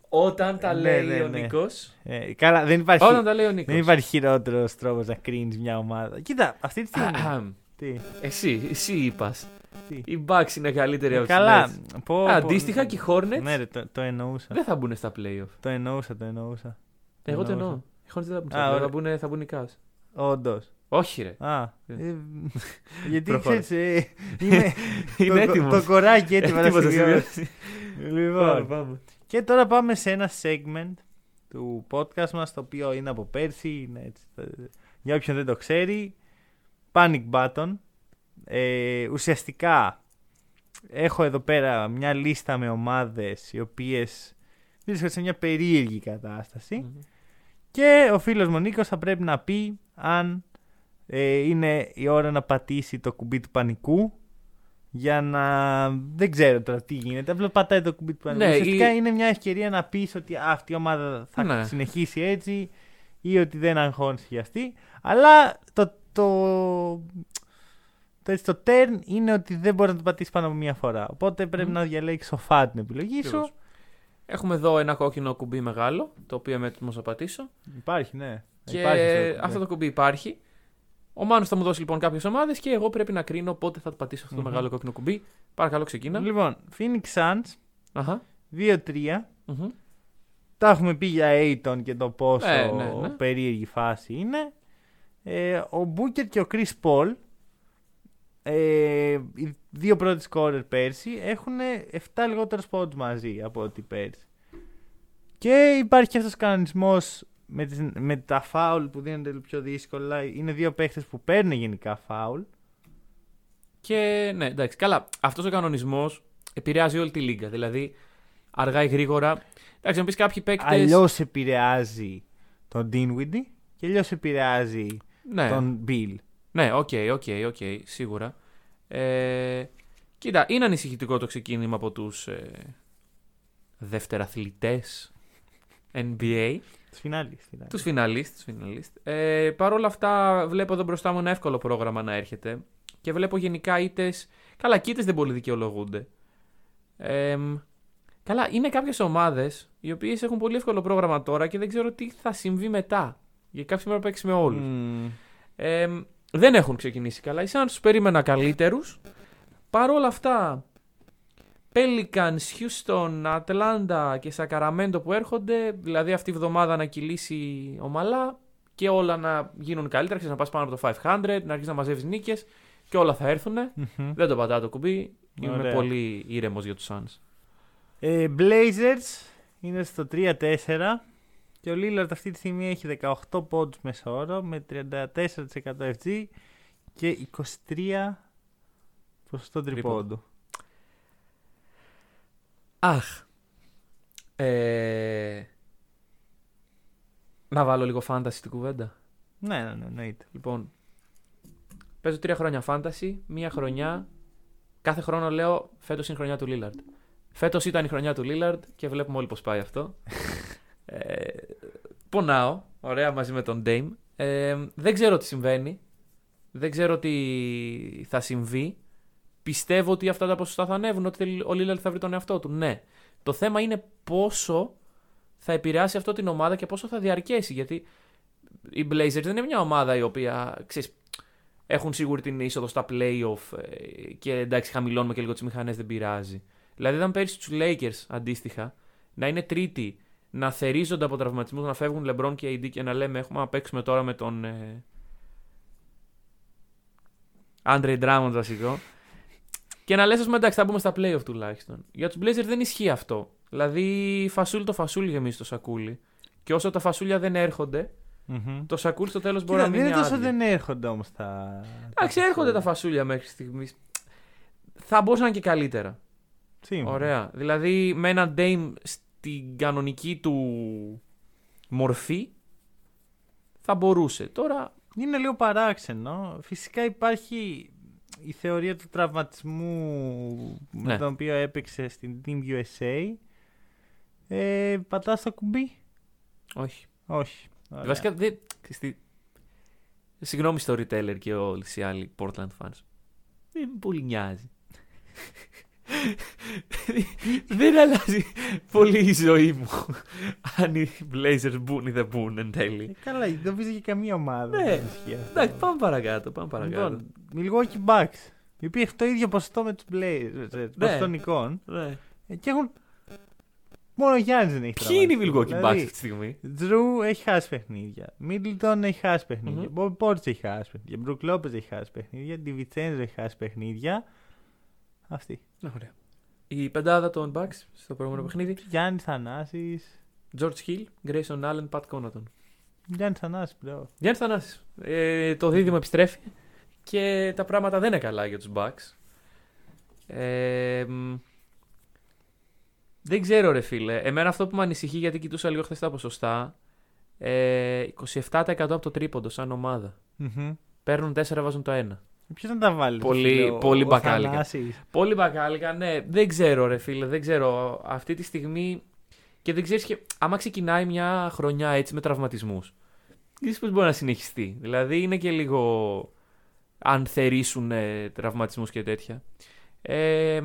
Όταν τα Ναι, λέει ναι, ο ναι. Νίκος. Ε, καλά, δεν υπάρχει, Όταν τα λέει ο Νίκος. δεν υπάρχει χειρότερος τρόπος να κρίνεις μια ομάδα. Κοίτα, αυτή τη στιγμή. τι, Εσύ, εσύ είπας. Τι; Οι Bucks είναι καλύτεροι από τους Καλά. Nets. Πω, πω, Αντίστοιχα και οι Hornets; Ναι, ρε, το, το εννοούσα. δεν θα μπουν στα playoff. Το εννοούσα, το εννοούσα. Εγώ το εννοούσα. εννοώ. Οι Hornets δεν θα μπουν Α, στα playoff. ωραία. Θα μπουν, θα μπουν οι Cavs. Όντως. Όχι, ρε. Α. Ε. ε, *laughs* γιατί Προχώρα. ξέρεις. Ε, είναι *laughs* Είναι το, έτοιμος. το κοράκι έτοιμο να Έτοιμος να συμβιώσει. συμβιώσει. Λοιπόν. Πάμε, πάμε. Και τώρα πάμε σε ένα segment του podcast μας το οποίο είναι από πέρσι. Είναι έτσι, το- για όποιον δεν το ξέρει. Panic Button. Ε, ουσιαστικά έχω εδώ πέρα μια λίστα με ομάδες οι οποίες βρίσκονται σε μια περίεργη κατάσταση. Μμμ. Και ο φίλος μου ο Νίκος θα πρέπει να πει αν ε, είναι η ώρα να πατήσει το κουμπί του πανικού για να... Δεν ξέρω τώρα τι γίνεται. Απλά πατάει το κουμπί του πανικού. Ναι, Ουσιαστικά η- είναι μια ευκαιρία να πεις ότι «Α, αυτή η ομάδα θα Ναι. συνεχίσει έτσι ή ότι δεν αγχώνει για αυτή. Αλλά το, το, το, έτσι, το turn είναι ότι δεν μπορεί να το πατήσεις πάνω από μία φορά. Οπότε πρέπει Μμμ. να διαλέξεις σοφά την επιλογή σου. Ακριβώς. Έχουμε εδώ ένα κόκκινο κουμπί μεγάλο, το οποίο είμαι έτοιμος να πατήσω. Υπάρχει, ναι. Και Υπάρχει αυτό, αυτό ναι. το κουμπί υπάρχει. Ο Μάνος θα μου δώσει λοιπόν κάποιες ομάδες και εγώ πρέπει να κρίνω πότε θα πατήσω αυτό το Μμμ. μεγάλο κόκκινο κουμπί. Παρακαλώ, ξεκίνα. Λοιπόν, Phoenix Suns Αχα. 2-3. Μμμ. Τα έχουμε πει για Aiton και το πόσο Ε, ναι, ναι. περίεργη φάση είναι. Ε, ο Booker και ο Chris Paul, ε, οι δύο πρώτοι σκόρερ πέρσι, έχουν 7 λιγότερους πόντους μαζί από ό,τι πέρσι. Και υπάρχει και αυτός ο κανονισμός με, τις, με τα φάουλ που δίνονται λίγο πιο δύσκολα. Είναι δύο παίχτες που παίρνουν γενικά φάουλ. Και ναι, εντάξει. Καλά, αυτός ο κανονισμός επηρεάζει όλη τη λίγκα. Δηλαδή, αργά ή γρήγορα. Εντάξει, να πεις κάποιοι παίκτες. Αλλιώς επηρεάζει τον Dinwiddie και αλλιώς επηρεάζει Ναι, τον Beal. Ναι, οκ, οκ, οκ, σίγουρα. Ε, κοίτα, είναι ανησυχητικό το ξεκίνημα από τους ε, δευτεραθλητές NBA. Τους φινάλιστ. δηλαδή. Τους φιναλίστ. Τους φιναλίστ. Ε, Παρ' όλα αυτά, βλέπω εδώ μπροστά μου ένα εύκολο πρόγραμμα να έρχεται. Και βλέπω γενικά ήττες. Καλά, και ήττες δεν πολύ δικαιολογούνται. Ε, καλά, είναι κάποιες ομάδες οι οποίες έχουν πολύ εύκολο πρόγραμμα τώρα και δεν ξέρω τι θα συμβεί μετά. Γιατί κάποια σήμερα παίξεις με όλους. Μμμ. Ε, δεν έχουν ξεκινήσει καλά. Οι Suns τους περίμενα καλύτερους. Παρ' όλα αυτά, Pelicans, Houston, Atlanta και Sacramento που έρχονται, δηλαδή αυτή η εβδομάδα να κυλήσει ομαλά και όλα να γίνουν καλύτερα, ξέρεις, να πας πάνω από το 500, να αρχίσεις να μαζεύεις νίκες και όλα θα έρθουν. Μμμ. Δεν το πατάω το κουμπί, είμαι Ωραία. πολύ ήρεμος για τους Suns. Ε, Blazers είναι στο 3-4 και ο Lillard αυτή τη στιγμή έχει 18 πόντους μέσα όρο με 34% FG και 23 ποσοστό τριπόντου. Αχ. Ε, να βάλω λίγο fantasy στην κουβέντα. Ναι, ναι, ναι, εννοείται. Λοιπόν, παίζω τρία χρόνια fantasy, μία χρονιά. Κάθε χρόνο λέω φέτος είναι η χρονιά του Lillard. Φέτος ήταν η χρονιά του Lillard και βλέπουμε όλοι πώς πάει αυτό. *laughs* ε, πονάω, ωραία, μαζί με τον Dame. Ε, δεν ξέρω τι συμβαίνει. Δεν ξέρω τι θα συμβεί. Πιστεύω ότι αυτά τα ποσοστά θα ανέβουν, ότι ο Lillard θα βρει τον εαυτό του. Ναι. Το θέμα είναι πόσο θα επηρεάσει αυτό την ομάδα και πόσο θα διαρκέσει. Γιατί οι Blazers δεν είναι μια ομάδα η οποία ξέρεις, έχουν σίγουρη την είσοδο στα playoff ε, και εντάξει χαμηλώνουμε και λίγο τις μηχανές δεν πειράζει. Δηλαδή ήταν πέρυσι τους Lakers αντίστοιχα να είναι τρίτη, να θερίζονται από τραυματισμούς, να φεύγουν LeBron και AD και να λέμε έχουμε να παίξουμε τώρα με τον ε, Andre Drummond βασικό και να λες ας πούμε εντάξει θα μπούμε στα playoff τουλάχιστον. Για τους Blazers δεν ισχύει αυτό. Δηλαδή φασούλι το φασούλι γεμίζει το σακούλι και όσο τα φασούλια δεν έρχονται Μμμ. το σακούλι στο τέλος μπορεί Κοίτα, να δεν μείνει είναι τόσο άδειο. δεν έρχονται όμως τα... Εντάξει, έρχονται τα φασούλια μέχρι στιγμής. Θα μπορούσαν να είναι και καλύτερα. Σύμφωνα. Ωραία. Δηλαδή με έναν Dame στην κανονική του μορφή θα μπορούσε. Τώρα. Είναι λίγο παράξενο. Φυσικά υπάρχει η θεωρία του τραυματισμού με Ναι. τον οποίο έπαιξε στην Team USA. Ε, πατάς το κουμπί; Όχι. Όχι. Ωραία. Βασικά δεν. ξέρεις τι, Συγγνώμη storyteller και όλοι οι άλλοι Portland fans. Δεν με πολύ νοιάζει. Δεν αλλάζει πολύ η ζωή μου αν οι Blazers μπουν ή δεν μπουν εν τέλει. Ε, καλά, δεν βρίσκει και καμία ομάδα. Ναι. δεν ισχύει αυτό. Εντάξει, πάμε παρακάτω. Πάμε παρακάτω. Λοιπόν, Milwaukee Bucks. Οι οποίοι έχουν το ίδιο ποσοστό με τους Blazers. ε, Ποσοστό νικών. Ναι. ε, Και έχουν. Μόνο ο Γιάννης δεν έχει Ποιοι είναι οι τραυματιστεί. Milwaukee Bucks Δηλαδή, αυτή τη στιγμή; Drew έχει χάσει παιχνίδια. Middleton έχει χάσει παιχνίδια. Μμμ. Bobby Portis έχει χάσει παιχνίδια. Brook Lopez έχει χάσει παιχνίδια. DiVincenzo έχει χάσει παιχνίδια. Αυτή. Ωραία. Η πεντάδα των Bucks στο προηγούμενο παιχνίδι. Γιάννης Θανάσης. George Hill, Grayson Allen, Pat Connaughton. Γιάννης Θανάσης πλέον. Γιάννης Θανάσης. Ε, το δίδυμο επιστρέφει και τα πράγματα δεν είναι καλά για τους Bucks. Ε, μ, δεν ξέρω ρε φίλε. Εμένα αυτό που με ανησυχεί γιατί κοιτούσα λίγο χθες τα ποσοστά. Ε, 27% από το τρίποντο σαν ομάδα. Παίρνουν 4, βάζουν το 1. Ποιος να τα βάλει. Πολύ- ρε φίλε, ο- πολύ ο μπακάλικα. Θανάσης; Πολύ μπακάλικα, ναι. Δεν ξέρω, ρε φίλε, δεν ξέρω. Αυτή τη στιγμή. Και δεν ξέρεις και. Άμα ξεκινάει μια χρονιά έτσι με τραυματισμούς. Δεν πώ μπορεί να συνεχιστεί. Δηλαδή είναι και λίγο. Αν θερήσουν τραυματισμούς και τέτοια. Ε,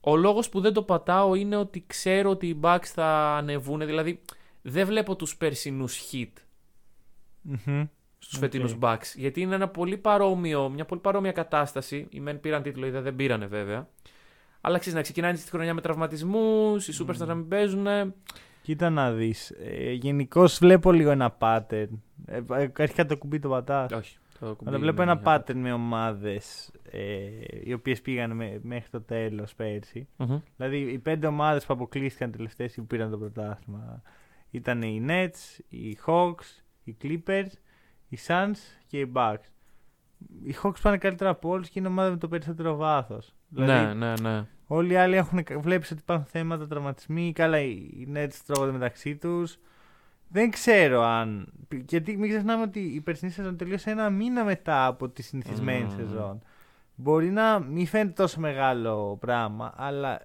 ο λόγος που δεν το πατάω είναι ότι ξέρω ότι οι Bucks θα ανεβούν. Δηλαδή δεν βλέπω τους περσινούς hit Μμμ. Στους Οκ. φετινού Bucks. Γιατί είναι ένα πολύ παρόμοιο, μια πολύ παρόμοια κατάσταση. Οι μεν πήραν τίτλο, οι δε δεν πήρανε βέβαια. Αλλά ξέρεις να ξεκινάει τη χρονιά με τραυματισμούς, οι Superstars να μην παίζουν. Κοίτα να δεις. Ε, Γενικώς βλέπω λίγο ένα pattern. Ε, ε, αρχικά το κουμπί το πατάς. Όχι. το κουμπί Αλλά βλέπω είναι ένα για- pattern με ομάδες ε, οι οποίες πήγαν με- μέχρι το τέλος πέρσι. Μμμ. Δηλαδή οι πέντε ομάδες που αποκλείστηκαν τελευταίες που πήραν το πρωτάθλημα ήταν οι Nets, οι Hawks, οι Clippers, οι Suns και οι Bucks. Οι Hawks πάνε καλύτερα από όλους και είναι η ομάδα με το περισσότερο βάθος. Ναι, ναι, ναι. Όλοι οι άλλοι έχουν βλέπεις ότι υπάρχουν θέματα, τραυματισμοί. Καλά, οι Nets τρώγονται μεταξύ τους. Δεν ξέρω αν. Γιατί μην ξεχνάμε ότι η περσινή σεζόν τελείωσε ένα μήνα μετά από τη συνηθισμένη Μμμ. σεζόν. Μπορεί να μην φαίνεται τόσο μεγάλο πράγμα, αλλά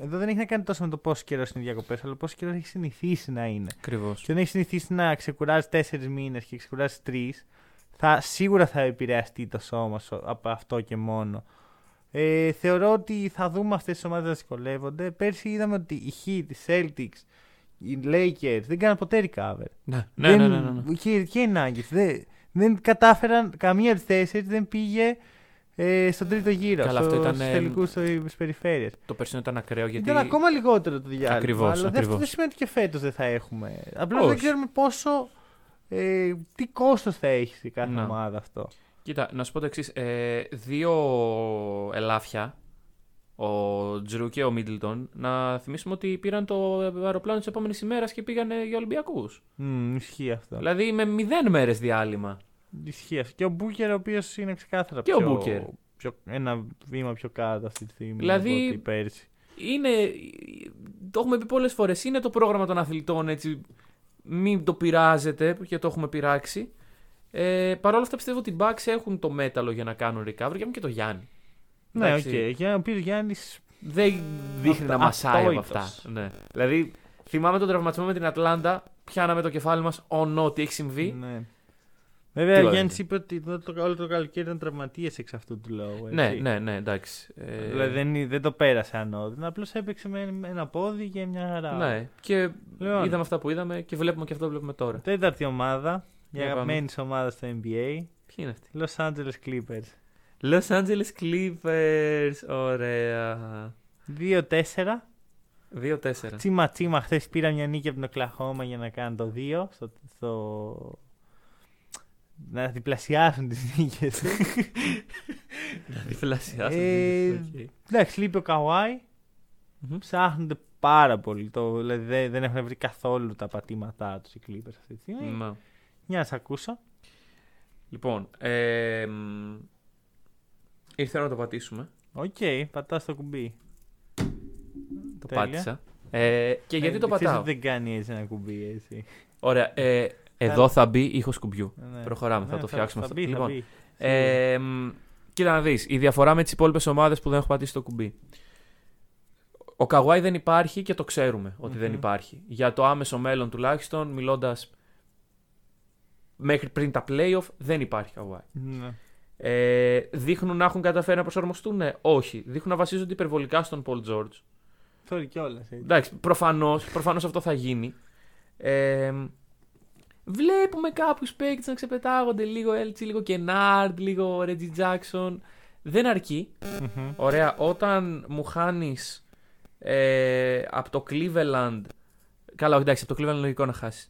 εδώ δεν έχει να κάνει τόσο με το πόσο καιρός είναι οι διακοπές, αλλά πόσο καιρός έχει συνηθίσει να είναι. Ακριβώς. Και όταν έχει συνηθίσει να ξεκουράζει τέσσερις μήνες και ξεκουράζει τρεις, θα, σίγουρα θα επηρεαστεί το σώμα σου από αυτό και μόνο. Ε, θεωρώ ότι θα δούμε αυτές τις ομάδες να δυσκολεύονται. Πέρσι είδαμε ότι οι Heat, οι Celtics, οι Lakers δεν κάναν ποτέ recover. Ναι, ναι, ναι. ναι, ναι, ναι. Και, και οι Nuggets δεν, δεν κατάφεραν καμία από τις τέσσερις, δεν πήγε ε, στον τρίτο γύρο. Καλά, στο, αυτό ήταν, στους ε, τελικούς στις περιφέρειες. Το περσινό ήταν ακραίο γιατί. Ήταν ακόμα λιγότερο το διάλειμμα. Ακριβώς, αλλά δεν- αυτό ακριβώς. δεν σημαίνει ότι και φέτος δεν θα έχουμε. Απλά Όχι. δεν ξέρουμε πόσο. Ε, τι κόστος θα έχει σε κάθε Ναι. ομάδα αυτό. Κοίτα, να σου πω το εξής. Ε, δύο ελάφια, ο Τζρου και ο Μίτλτον, να θυμίσουμε ότι πήραν το αεροπλάνο της επόμενης ημέρας και πήγαν για Ολυμπιακούς. Μμ, ισχύει αυτό. Δηλαδή με μηδέν μέρες διάλειμμα. Ισχύει αυτό. Και ο Μπούκερ, ο οποίος είναι ξεκάθαρα Και ο πιο, Μπούκερ. πιο- ένα βήμα πιο κάτω αυτή τη στιγμή. Δηλαδή, από ό,τι πέρσι. είναι. Το έχουμε πει πολλές φορές. Είναι το πρόγραμμα των αθλητών έτσι. Μην το πειράζετε και το έχουμε πειράξει. Ε, Παρ' όλα αυτά πιστεύω ότι οι Bucks έχουν το μέταλλο για να κάνουν recovery και και το Γιάννη. Ναι, οκ. εντάξει. Για ο οποίο Γιάννη. Δεν δείχνει να μασάει από Αυτόητος. αυτά. Ναι. Δηλαδή, θυμάμαι τον τραυματισμό με την Ατλάντα. Πιάναμε το κεφάλι μας. Oh no, τι έχει συμβεί. Ναι. Βέβαια, Τι ο ωραία Γιάννης είναι. είπε ότι το, το, όλο το καλοκαίρι ήταν τραυματίες εξ αυτού του λόγου. Ναι, έτσι. ναι, ναι, εντάξει. Ε, Δηλαδή δεν, δεν το πέρασε ανώδυνα. Απλώς έπαιξε με με ένα πόδι και μια χαρά. Ναι, και Λοιπόν. είδαμε αυτά που είδαμε και βλέπουμε και αυτό που βλέπουμε τώρα. Τέταρτη ομάδα. Η Για αγαπημένη σου ομάδας στο NBA. Ποιοι είναι αυτοί; Los Angeles Clippers. Los Angeles Clippers. Ωραία. 2-4. 2-4. Τσίμα τσίμα. Χθες πήρα μια νίκη από την Οκλαχώμα για να κάνουν το 2. Στο, στο... Να διπλασιάσουν τις νίκες. Διπλασιάσαν. Ε, οκ. Εντάξει, λείπει ο Καουάι. Μμμ. Ψάχνονται πάρα πολύ. Το, δηλαδή δεν, δεν έχουν βρει καθόλου τα πατήματά τους οι Clippers αυτή τη στιγμή. Μα. Για να σε ακούσω. Λοιπόν, ε, μ, ήρθε να το πατήσουμε. Οκ, πατάς το κουμπί. Το Τέλεια. πάτησα. Ε, και γιατί Ε, το ξέρεις πατάω; ότι δεν κάνει έτσι ένα κουμπί έτσι. Ωραία. Ε, εδώ θα μπει ήχος κουμπιού. Ναι. Προχωράμε, θα Ναι, το φτιάξουμε αυτό. μπει, θα Λοιπόν, μπει. Ε, μ, κοίτα να δεις, η διαφορά με τις υπόλοιπες ομάδες που δεν έχουν πατήσει το κουμπί. Ο Καουάι δεν υπάρχει και το ξέρουμε ότι δεν Μμμ. υπάρχει. Για το άμεσο μέλλον τουλάχιστον, μιλώντας μέχρι πριν τα playoff, δεν υπάρχει Καβάη. Ναι. Ε, δείχνουν να έχουν καταφέρει να προσαρμοστούν; Όχι. Δείχνουν να βασίζονται υπερβολικά στον Paul George. Sorry κιόλας. Εντάξει, προφανώς προφανώς αυτό θα γίνει. Ε, βλέπουμε κάποιους παίκτες να ξεπετάγονται λίγο έτσι, λίγο Κενάρντ, λίγο Reggie Jackson. Δεν αρκεί. Ωραία. Όταν μου χάνεις ε, από το Cleveland. Καλά, όχι, εντάξει, από το Cleveland λογικό να χάσεις.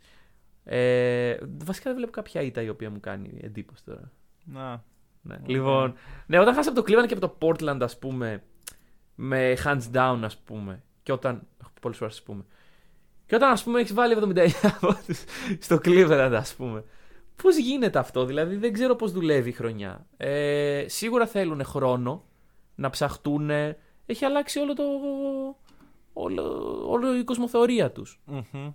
Ε, βασικά δεν βλέπω κάποια ήττα η οποία μου κάνει εντύπωση τώρα. Να. Ναι. Λοιπόν, ναι, όταν χάσει από το Cleveland και από το Portland, ας πούμε, με hands down, ας πούμε, και όταν. Πολλές φορές, ας πούμε. Και όταν, ας πούμε, έχεις βάλει 79 *laughs* στο Cleveland, ας πούμε. Πώς γίνεται αυτό, δηλαδή δεν ξέρω πώς δουλεύει η χρονιά. Ε, σίγουρα θέλουν χρόνο να ψαχτούν. Έχει αλλάξει όλο το. Όλο, όλο η κοσμοθεωρία τους. Mm-hmm.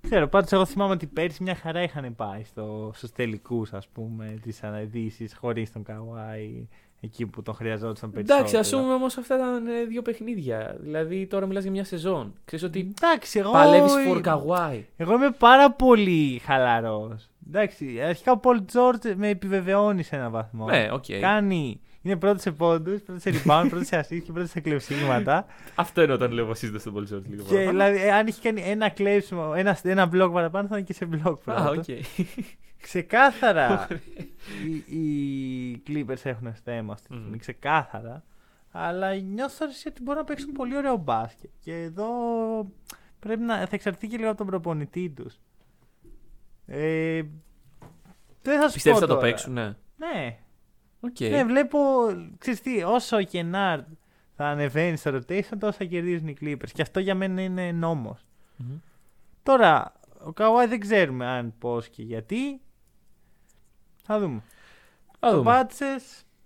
Ξέρω, πάντως εγώ θυμάμαι ότι πέρσι μια χαρά είχαν πάει στο, στους τελικούς ας πούμε της Δύσης χωρίς τον Καουάι εκεί που τον χρειαζόταν περισσότερο. Εντάξει, ας πούμε όμως αυτά ήταν ε, δύο παιχνίδια. Δηλαδή τώρα μιλάς για μια σεζόν. Ξέρεις ότι Εντάξει, εγώ... παλεύεις for Καουάι. Εγώ είμαι πάρα πολύ χαλαρός. Εντάξει, αρχικά ο Πολ Τζορτζ με επιβεβαιώνει σε έναν βαθμό. Ναι, οκ. Okay. Κάνει είναι πρώτος σε πόντους, πρώτος σε rebound, πρώτος σε assist και πρώτος σε κλεψίματα. *laughs* Αυτό είναι όταν λέω βασίζεται στον Πολ Τζορτζ λίγο Και δηλαδή, αν είχε κάνει ένα κλέψιμο, ένα, ένα block παραπάνω, θα είναι και σε block πρώτο. Α, οκ. Ξεκάθαρα οι, οι Clippers έχουν θέμα αυτή τη στιγμή. Ξεκάθαρα. Αλλά νιώθω ότι μπορούν να παίξουν πολύ ωραίο μπάσκετ. Και εδώ πρέπει να θα εξαρτηθεί και λίγο από τον προπονητή τους. Ε, δεν θα σου Πιστεύεις πω θα το τώρα. παίξουν, ναι. Ναι. Okay. Ναι, βλέπω. Ξέρεις τι, όσο ο Κενάρντ θα ανεβαίνει στο rotation, τόσο θα κερδίζουν οι Clippers. Και αυτό για μένα είναι νόμος. Mm-hmm. Τώρα, ο Καουάι δεν ξέρουμε αν, πώς και γιατί. Θα δούμε. Θα το δούμε. πάτησε,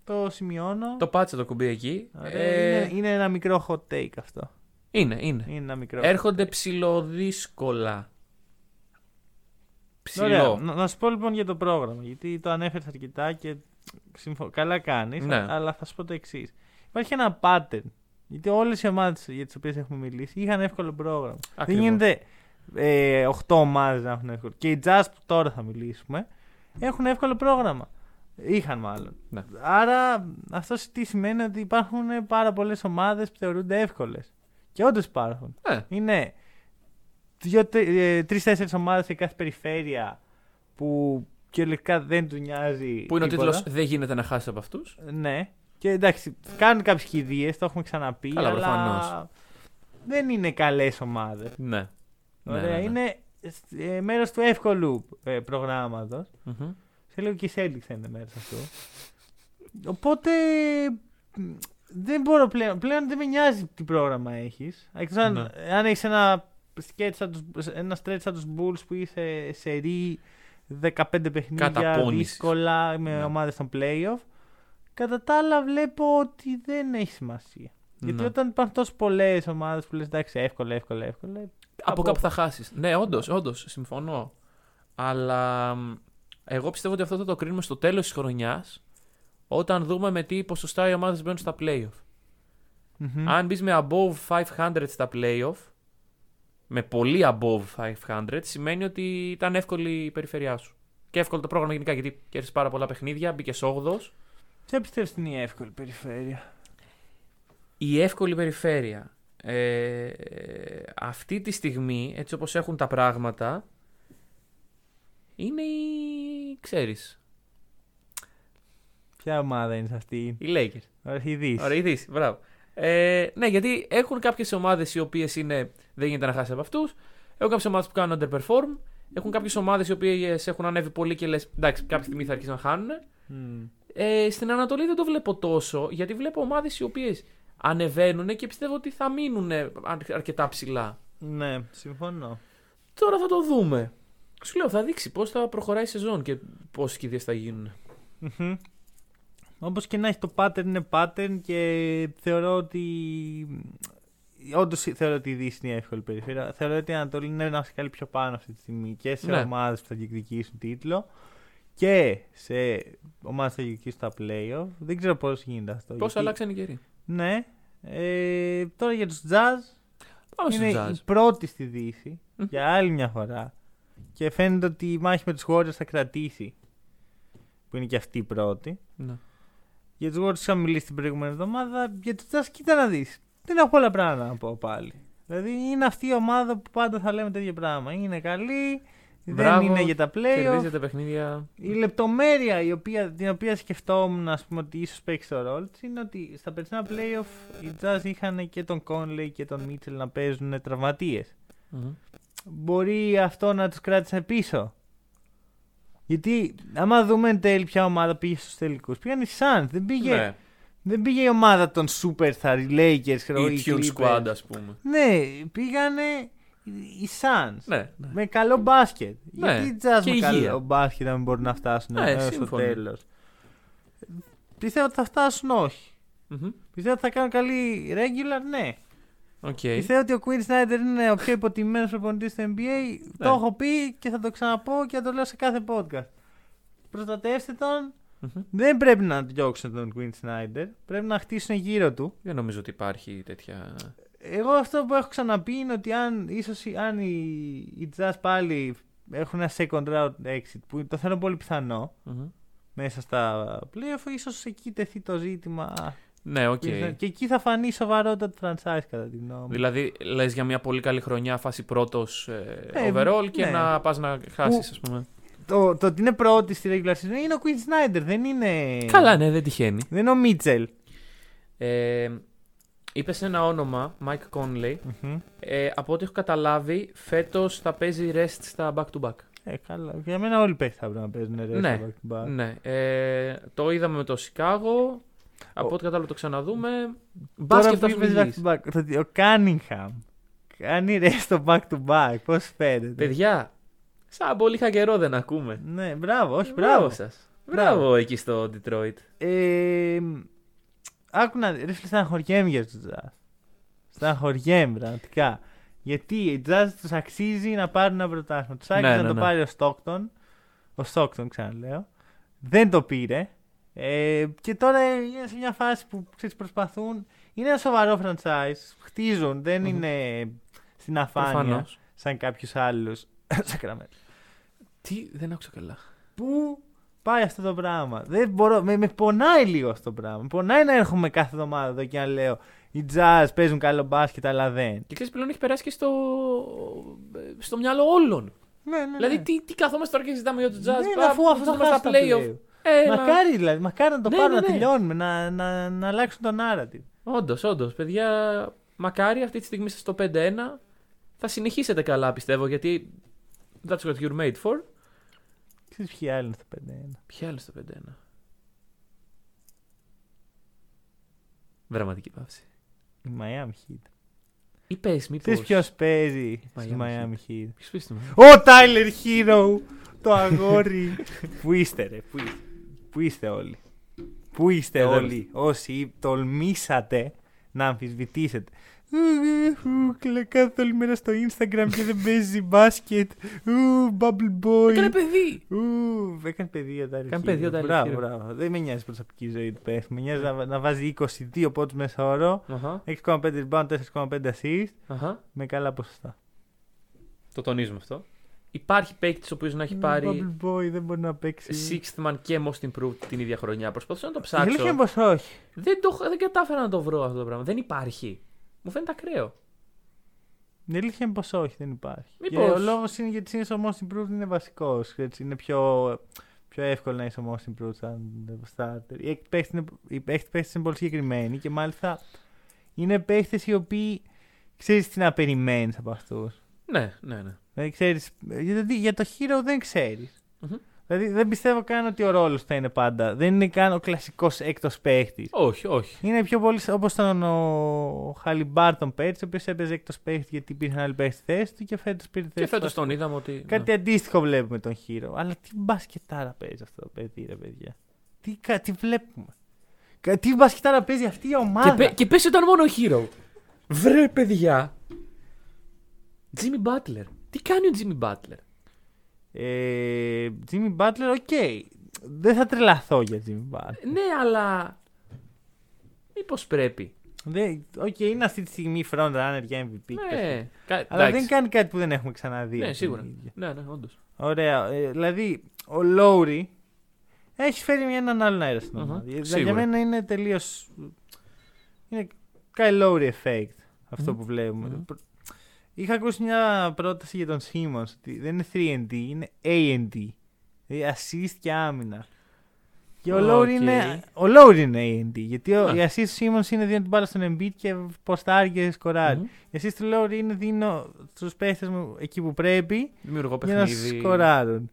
το σημειώνω. Το πάτσε το κουμπί εκεί. Ωραία, Ε, είναι, είναι ένα μικρό hot take αυτό. είναι, είναι. Είναι ένα μικρό. Έρχονται ψηλοδύσκολα. Ψηλό. Ωραία, να, να σου πω λοιπόν για το πρόγραμμα. Γιατί το ανέφερες αρκετά και συμφω... καλά κάνεις. Ναι. Αλλά θα σου πω το εξής. Υπάρχει ένα pattern. Γιατί όλες οι ομάδες για τις οποίες έχουμε μιλήσει είχαν εύκολο πρόγραμμα. Ακριβώς. Δεν γίνεται ε, 8 ομάδες να έχουν εύκολο. Και οι Jazz που τώρα θα μιλήσουμε έχουν εύκολο πρόγραμμα. Είχαν μάλλον. Ναι. Άρα αυτό τι σημαίνει ότι υπάρχουν πάρα πολλές ομάδες που θεωρούνται εύκολες. Και όντως υπάρχουν. Ε, Είναι τρει-τέσσερι ομάδες σε κάθε περιφέρεια που κυριολεκτικά δεν τους νοιάζει. που είναι ο τίποτα. τίτλος Δεν γίνεται να χάσει από αυτούς. Ναι. Και εντάξει, κάνουν κάποιες κηδείες, το έχουμε ξαναπεί. Καλά, αλλά προφανώς. δεν είναι καλές ομάδες. Ναι. Ωραία, ναι, ναι, ναι. είναι ε, μέρος του εύκολου ε, προγράμματος. Μμμ. Σε λέω και η Celtics είναι μέρος αυτού. Οπότε μ, δεν μπορώ πλέον. Πλέον δεν με νοιάζει τι πρόγραμμα έχεις. Εκτός αν, Ναι. αν έχεις ένα, sketch σαν τους- ένα stretch σαν τους Bulls που είσαι σε ρί 15 παιχνίδια Καταπώνησης. δύσκολα με Ναι. ομάδες των playoff. Κατά τα άλλα βλέπω ότι δεν έχει σημασία. Γιατί Ναι. όταν υπάρχουν τόσο πολλές ομάδες που λες εντάξει εύκολα, εύκολα, εύκολα. Από κάπου θα χάσεις. Ναι, όντως, όντως, συμφωνώ. Αλλά μ, εγώ πιστεύω ότι αυτό θα το κρίνουμε στο τέλος της χρονιάς όταν δούμε με τι ποσοστά οι ομάδες μπαίνουν στα playoff. Μμμ. Αν μπεις με above 500 στα playoff, με πολύ above 500, σημαίνει ότι ήταν εύκολη η περιφερειά σου. Και εύκολο το πρόγραμμα γενικά γιατί κέρδισε πάρα πολλά παιχνίδια, μπήκε 8ο. Ποια πιστεύεις ότι είναι η εύκολη περιφέρεια; Η εύκολη περιφέρεια. Ε, αυτή τη στιγμή, έτσι όπως έχουν τα πράγματα, είναι η... ξέρεις, Ποια ομάδα είναι σε αυτή; οι Lakers. Ωραία, η Δύση. Ωραία, η Δύση, μπράβο. Ε, ναι, γιατί έχουν κάποιες ομάδες οι οποίες είναι, δεν γίνεται να χάσει από αυτούς. Έχουν κάποιες ομάδες που κάνουν underperform. Έχουν κάποιες ομάδες οι οποίες έχουν ανέβει πολύ και λες, εντάξει, κάποια στιγμή θα αρχίσουν να χάνουν. Μμ. Ε, στην Ανατολή δεν το βλέπω τόσο, γιατί βλέπω ομάδες οι οποίες ανεβαίνουν και πιστεύω ότι θα μείνουν αρκετά ψηλά. Ναι, συμφωνώ. Τώρα θα το δούμε. Σου λέω, θα δείξει πώς θα προχωράει η σεζόν και πόσες κηδείες θα γίνουν. Όπως και να έχει το pattern είναι pattern και θεωρώ ότι. Όντως θεωρώ ότι η Δύση είναι η εύκολη περιφέρεια. Θεωρώ ότι η Ανατολή είναι ένας σκάλι πιο πάνω αυτή τη στιγμή και σε Ναι. ομάδες που θα διεκδικήσουν τίτλο και σε ομάδες που θα διεκδικήσουν τα playoff. Δεν ξέρω πώς γίνεται αυτό. Πώς γιατί- αλλάξαν οι καιροί. Ναι. Ε, τώρα για τους Jazz Πάμε στους είναι Jazz. η πρώτη στη Δύση Μμ. για άλλη μια φορά. Και φαίνεται ότι η μάχη με τους Warriors θα κρατήσει που είναι και αυτή η πρώτη. Ναι. Για τους Warriors είχαμε μιλήσει την προηγούμενη εβδομάδα. Για τους Jazz, κοίτα να δεις. Δεν έχω πολλά πράγματα να πω πάλι. Δηλαδή είναι αυτή η ομάδα που πάντα θα λέμε τέτοιο πράγμα. Είναι καλή, Μπράβο, δεν είναι για τα playoff. Κερδίζει τα παιχνίδια. Η λεπτομέρεια η οποία, την οποία σκεφτόμουν ας πούμε, ότι ίσως παίξει το ρόλο της είναι ότι στα περσινά playoff οι Jazz είχαν και τον Conley και τον Mitchell να παίζουν τραυματίες. Μμμ. Μπορεί αυτό να τους κράτησε πίσω. Γιατί άμα δούμε εν τέλει ποια ομάδα πήγε στους τελικούς, πήγαν οι Suns, δεν πήγε, Ναι. δεν πήγε η ομάδα των Superstar, οι Lakers, ξέρω, Η οι Tune Clippers. Squad, ας πούμε. Ναι, πήγανε οι Suns. Ναι, ναι. Με καλό μπάσκετ. Ναι, Γιατί οι Jazz και με υγεία. καλό μπάσκετ να μην μπορούν να φτάσουν Ναι, έως το σύμφωνο. τέλος. Πιστεύω ότι θα φτάσουν όχι. Μμμ. Πιστεύω ότι θα κάνουν καλή regular, ναι. Οκ. Πιστεύω ότι ο Quinn Snyder είναι ο πιο υποτιμημένος προπονητής στο NBA. Ναι. Το έχω πει και θα το ξαναπώ και θα το λέω σε κάθε podcast. Προστατεύστε τον. Μμμ. Δεν πρέπει να διώξουν τον Quinn Snyder. Πρέπει να χτίσουν γύρω του. Δεν νομίζω ότι υπάρχει τέτοια. Εγώ αυτό που έχω ξαναπεί είναι ότι αν, ίσως, οι- αν οι, οι Jazz πάλι έχουν ένα second round exit που το θέλω πολύ πιθανό Μμμ. μέσα στα playoff, ίσως εκεί τεθεί το ζήτημα. Ναι, οκ. Και εκεί θα φανεί η σοβαρότητα του franchise κατά τη γνώμη μου. Δηλαδή, λες για μια πολύ καλή χρονιά, φάση πρώτος Ε, overall και ναι. να πας να χάσεις, ας πούμε. Το, το ότι είναι πρώτη στη regular season είναι ο Quinn Snyder, δεν είναι. Καλά, ναι, δεν τυχαίνει. Δεν είναι ο Μίτσελ. Ε, Είπες ένα όνομα, Mike Conley. Ε, από ό,τι έχω καταλάβει, φέτος θα παίζει rest στα back-to-back. Ε, καλά. Για μένα όλοι παίχτε θα πρέπει να παίζουν ρε, Ναι, στο back to back. Ναι. Ε, το είδαμε με το Σικάγο. Από Ο- ό,τι κατάλαβα το ξαναδούμε. Τώρα Μπάσκετ που θα σου είπες μιλήσει. back to back, το ότι ο Κάνιγχαμ κάνει ρε στο back to back, πώς φαίνεται; Παιδιά, σαν πολύ είχα καιρό δεν ακούμε. Ναι, μπράβο, όχι, Μπράβο μπράβο. σας. Μπράβο. Μπράβο εκεί στο Detroit. Ε, άκου να δει, ρε φίλε, στεναχωριέμαι για του Jazz. Στεναχωριέμαι, πραγματικά. Γιατί οι Jazz τους αξίζει να πάρουν ένα πρωτάθλημα. Τους άξιζε Ναι, να ναι, το ναι. πάρει ο Stockton. Ο Stockton, ξαναλέω. Δεν το πήρε. Ε, και τώρα είναι σε μια φάση που ξέρεις, προσπαθούν. Είναι ένα σοβαρό franchise. Χτίζουν, δεν Μμμ. είναι στην αφάνεια Προφανώς. σαν κάποιου άλλου. *coughs* Σακραμένο. Τι, δεν άκουσα καλά. Πού πάει αυτό το πράγμα. Δεν μπορώ, με, με πονάει λίγο αυτό το πράγμα. Με πονάει να έρχομαι κάθε εβδομάδα εδώ και να λέω οι jazz παίζουν καλό μπάσκετ, αλλά δεν. Και ξέρεις πλέον έχει περάσει και στο, στο μυαλό όλων. Ναι, ναι, Δηλαδή, ναι. τι, τι καθόμαστε τώρα και συζητάμε για του Jazz. Ναι, Α, αφού αυτό θα θα είμαστε χάσει στα τα playoff. play-off. Έλα. Μακάρι δηλαδή, μακάρι να το Ναι, πάρουν, ναι, να ναι. τελειώνουμε, να, να, να αλλάξουν το narrative. Όντως, όντως. Παιδιά, μακάρι αυτή τη στιγμή είστε στο 5-1. Θα συνεχίσετε καλά, πιστεύω, γιατί that's what you're made for. Ξέρεις ποιοι άλλοι είναι στο 5-1. Ποια άλλη στο 5-1. Δραματική παύση. Η Miami Heat. Ή πες, μήπως... Ξέρεις ποιος παίζει Miami στη Miami Heat. Ποιος πες το Ο Tyler Hero! Το αγόρι. *laughs* Πού είστε ρε, πού είστε. Πού είστε όλοι. Πού είστε Όλοι. όλοι. Όσοι τολμήσατε να αμφισβητήσετε. Κλε κάθε όλη μέρα στο Instagram και δεν παίζει μπάσκετ. Ου, Bubble boy. Έκανε παιδί! Ου, έκανε παιδί ο Tyler Έκανε Hero. παιδί ο Tyler Μπράβο, Hero. μπράβο. Δεν με νοιάζει η προσωπική ζωή του πέφτει. Με νοιάζει να, να βάζει 22 πόντους μέσα όρο. Αχα, 6,5 rebound, 4,5 assist. αχα. Με καλά ποσοστά. Το τονίζουμε αυτό. Υπάρχει παίκτης ο οποίος να έχει Ου, πάρει Bubble boy δεν μπορεί να παίξει. Sixth Man και Most Improved την ίδια χρονιά. Προσπαθούσα να το Η αλήθεια ψάξω. είναι πως όχι. Δεν, το, δεν κατάφερα να το βρω αυτό το πράγμα. Δεν υπάρχει. Μου φαίνεται ακραίο. Η αλήθεια είναι πως όχι, δεν υπάρχει. Μήπως- Και ο λόγος είναι γιατί είναι ο most improved είναι βασικός. Είναι πιο, πιο εύκολο να είσαι ο most improved σαν starter. Οι παίχτες είναι, οι παίχτες είναι πολύ συγκεκριμένοι και μάλιστα είναι παίχτες οι οποίοι ξέρεις τι να περιμένεις από αυτούς. Ναι, ναι, ναι. Δηλαδή ξέρεις, γιατί για το hero δεν ξέρεις. Μμμ. Δηλαδή δεν πιστεύω καν ότι ο ρόλος θα είναι πάντα. Δεν είναι καν ο κλασικός έκτος παίχτης. Όχι, όχι. Είναι πιο πολύ όπως ήταν ο Χαλιμπάρτον πέρσι, ο οποίος έπαιζε εκτό παίχτη γιατί υπήρχαν άλλοι παίχτες στη θέση του και φέτος πήρε Και θέση. φέτος του τον είδαμε ότι. Κάτι αντίστοιχο βλέπουμε τον Χείρο. Αλλά τι μπασκετάρα παίζει αυτό το παιδί, ρε παιδιά. Τι, κα- τι βλέπουμε. Κα- Τι μπασκετάρα παίζει αυτή η Και, ομάδα. πε, και πες ήταν μόνο Herro. Βρε παιδιά. Jimmy Butler. Τι κάνει ο Jimmy Butler; Ε, Jimmy Butler, οκ. Δεν θα τρελαθώ για Jimmy Butler. Ναι, αλλά. Μήπως πρέπει. Δεν- Οκ, είναι αυτή τη στιγμή front runner για MVP. Ναι. Κα- Αλλά εντάξει. δεν κάνει κάτι που δεν έχουμε ξαναδεί. Ναι, από σίγουρα. την ίδια. Ναι, ναι, όντως. Ωραία. Ε, δηλαδή, ο Lowry έχει φέρει μια- έναν άλλον αέρα στην Μμμ, ομάδα. Για- Για σίγουρα. μένα είναι τελείως. Είναι Kyle effect αυτό Μμμ, που βλέπουμε. μμμ. Προ- Είχα ακούσει μια πρόταση για τον Simmons ότι δεν είναι 3&D, είναι A&D. Δηλαδή assist και άμυνα. Και ο Οκ. Lowry είναι, ο Lowry είναι A&D. Γιατί ο, Α. η assist του Simmons είναι δίνω την μπάλα στον Embiid και ποστάρει και σκοράρει. Μμμ. Η assist του Lowry είναι δίνω στους παίχτες μου εκεί που πρέπει Δημιουργώ για να παιχνίδι. σκοράρουν.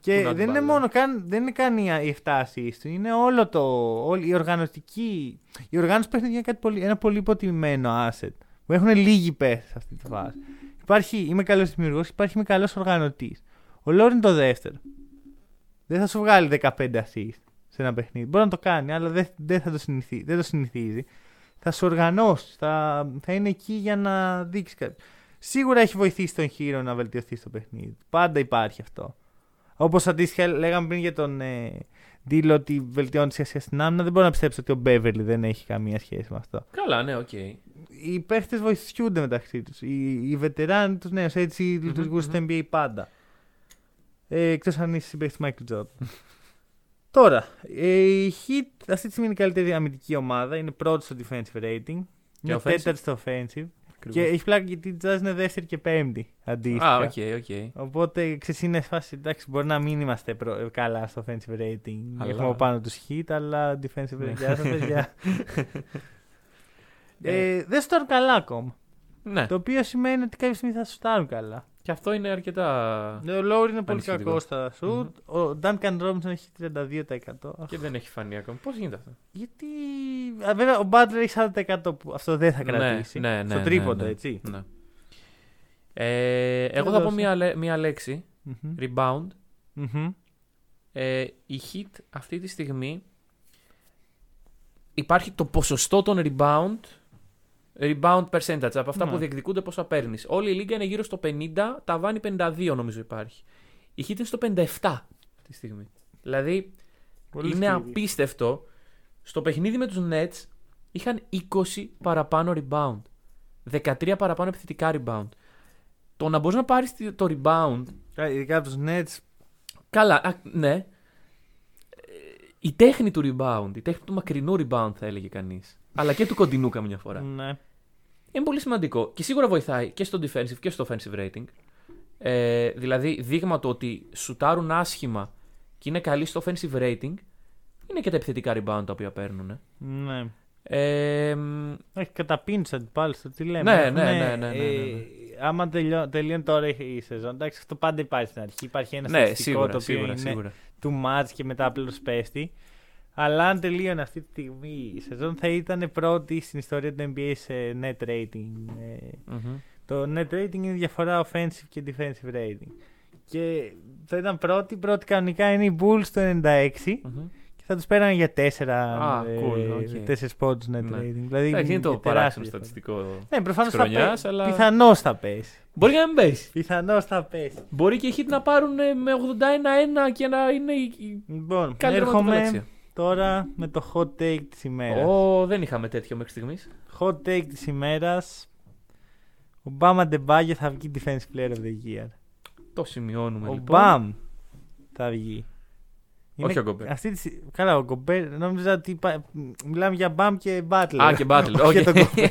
Και Πού να την δεν είναι βάλω. μόνο καν, δεν είναι καν οι οι 7 assist του, είναι όλο το, όλη η οργανωτική, η οργάνωση του παιχνιδιού είναι κάτι πολύ, ένα πολύ υποτιμημένο asset, που έχουν λίγοι παίχτες σε αυτή τη φάση. Υπάρχει, είμαι καλός δημιουργός, υπάρχει είμαι καλός οργανωτής. Ο Λόρ είναι το δεύτερο. Δεν θα σου βγάλει 15 assist σε ένα παιχνίδι. Μπορεί να το κάνει, αλλά δεν, δεν θα το συνηθίζει, δεν το συνηθίζει. Θα σου οργανώσεις, θα, θα είναι εκεί για να δείξεις κάτι. Σίγουρα έχει βοηθήσει τον Herro να βελτιωθεί στο παιχνίδι. Πάντα υπάρχει αυτό. Όπως αντίστοιχα λέγαμε πριν για τον ε, D'Lo ότι βελτιώνει τη σχέση στην άμυνα, δεν μπορώ να πιστέψω ότι ο Μπέβερλι δεν έχει καμία σχέση με αυτό. Καλά, ναι, οκ. Οι παίχτες βοηθιούνται μεταξύ τους. Οι, οι βετεράνοι τους νέους έτσι λειτουργούν στο μμμ. NBA πάντα. Ε, Εκτός αν είσαι συμπαίχτης Michael Jordan. *laughs* Τώρα, ε, η Heat αυτή τη στιγμή είναι η καλύτερη αμυντική ομάδα. Είναι πρώτη στο defensive rating. Είναι offensive? τέταρτη στο offensive. Και έχει πλάκα γιατί η Jazz είναι δεύτερη και πέμπτη αντίστοιχα. Α, οκ, οκ. Οπότε ξέρεις είναι φάση, εντάξει, μπορεί να μην είμαστε προ- καλά στο offensive rating. Αλλά- Έχουμε από πάνω τους Heat, αλλά defensive rating. *laughs* *laughs* Γεια σας, παιδιά. ε, δεν σουτάρουν καλά ακόμα. Ναι, Το οποίο σημαίνει ότι κάποια στιγμή θα σουτάρουν καλά. και αυτό είναι αρκετά. Ο Lowry είναι πολύ Ανησυχητικός. κακός στα σουτ. Ο Duncan Robinson έχει 32%. Και δεν έχει φανεί ακόμα. Πώς γίνεται αυτό; Γιατί. Α, βέβαια, ο Butler έχει 40% που αυτό δεν θα κρατήσει. Ναι, ναι, ναι, στο ναι, τρίποντο, ναι. έτσι. Ναι. Ε, εγώ δεν θα πω δώσε. μία, λέ- μία λέξη. Μμμ. Rebound. Μμμ. Ε, η hit αυτή τη στιγμή υπάρχει το ποσοστό των rebound rebound percentage από αυτά Ναι. που διεκδικούνται πόσα παίρνεις. Όλη η λίγα είναι γύρω στο 50, ταβάνι 52 νομίζω υπάρχει. Η hit είναι στο 57 αυτή τη στιγμή. Δηλαδή Πολύ είναι σκληρή. απίστευτο. Στο παιχνίδι με τους Nets είχαν 20 παραπάνω rebound. 13 παραπάνω επιθετικά rebound. Το να μπορείς να πάρεις το rebound Κα- Ειδικά από τους Nets. Καλά, α, ναι. Ε, Η τέχνη του rebound, η τέχνη του μακρινού rebound θα έλεγε κανείς. Αλλά και του κοντινού καμιά φορά. Ναι. Είναι πολύ σημαντικό και σίγουρα βοηθάει και στο defensive και στο offensive rating. Ε, δηλαδή, δείγμα το ότι σουτάρουν άσχημα και είναι καλοί στο offensive rating είναι και τα επιθετικά rebound τα οποία παίρνουν. ναι. Ε, μ, Όχι, καταπίνει του αντιπάλου το τι λέμε. Ναι, Έχουνε, ναι, ναι, ναι, ναι, ναι, ε, ναι. άμα τελειώ, τελειώνει τώρα η σεζόν, εντάξει, αυτό πάντα υπάρχει στην αρχή. Υπάρχει ένα ναι, στατιστικό σίγουρα, το οποίο σίγουρα, είναι σίγουρα. του match και μετά απλώς πέφτει. Αλλά αν τελείωνε αυτή τη στιγμή η σεζόν, θα ήταν πρώτη στην ιστορία του NBA σε net rating. Ε, Μμμ. το net rating είναι η διαφορά offensive και defensive rating. Και θα ήταν πρώτη, πρώτη κανονικά είναι οι Bulls το 96 Μμμ. και θα τους παίρνανε για 4 Α, cool, ok. τέσσερις πόντους net Ναι. rating. Δηλαδή, Εντάξει, είναι το τεράστια παράξενο διαφορά. στατιστικό. Ναι, προφανώς της θα χρονιάς, πέσει. αλλά- Πιθανώς θα πέσει. Μπορεί να μην πέσει. Πιθανώς θα πέσει. Μπορεί και οι Heat να πάρουν ε, με 81-1 και να είναι η- η Λοιπόν, καλύτερη έρχομαι μονοπελαξία. Τώρα με το hot take της ημέρας. Ω, δεν είχαμε τέτοιο μέχρι στιγμής. Hot take της ημέρας. Ο Μπαμ Αντεμπάγιο θα βγει Defensive Player of the Year. Το σημειώνουμε Ο λοιπόν. Μπαμ θα βγει. Όχι ο Γκομπέρ. Αυτή τη... σι- Καλά, ο Γκομπέρ. Νόμιζα ότι υπά- μιλάμε για Μπαμ και Butler. Α, και Butler. Όχι για τον Οκ, Γκομπέρ.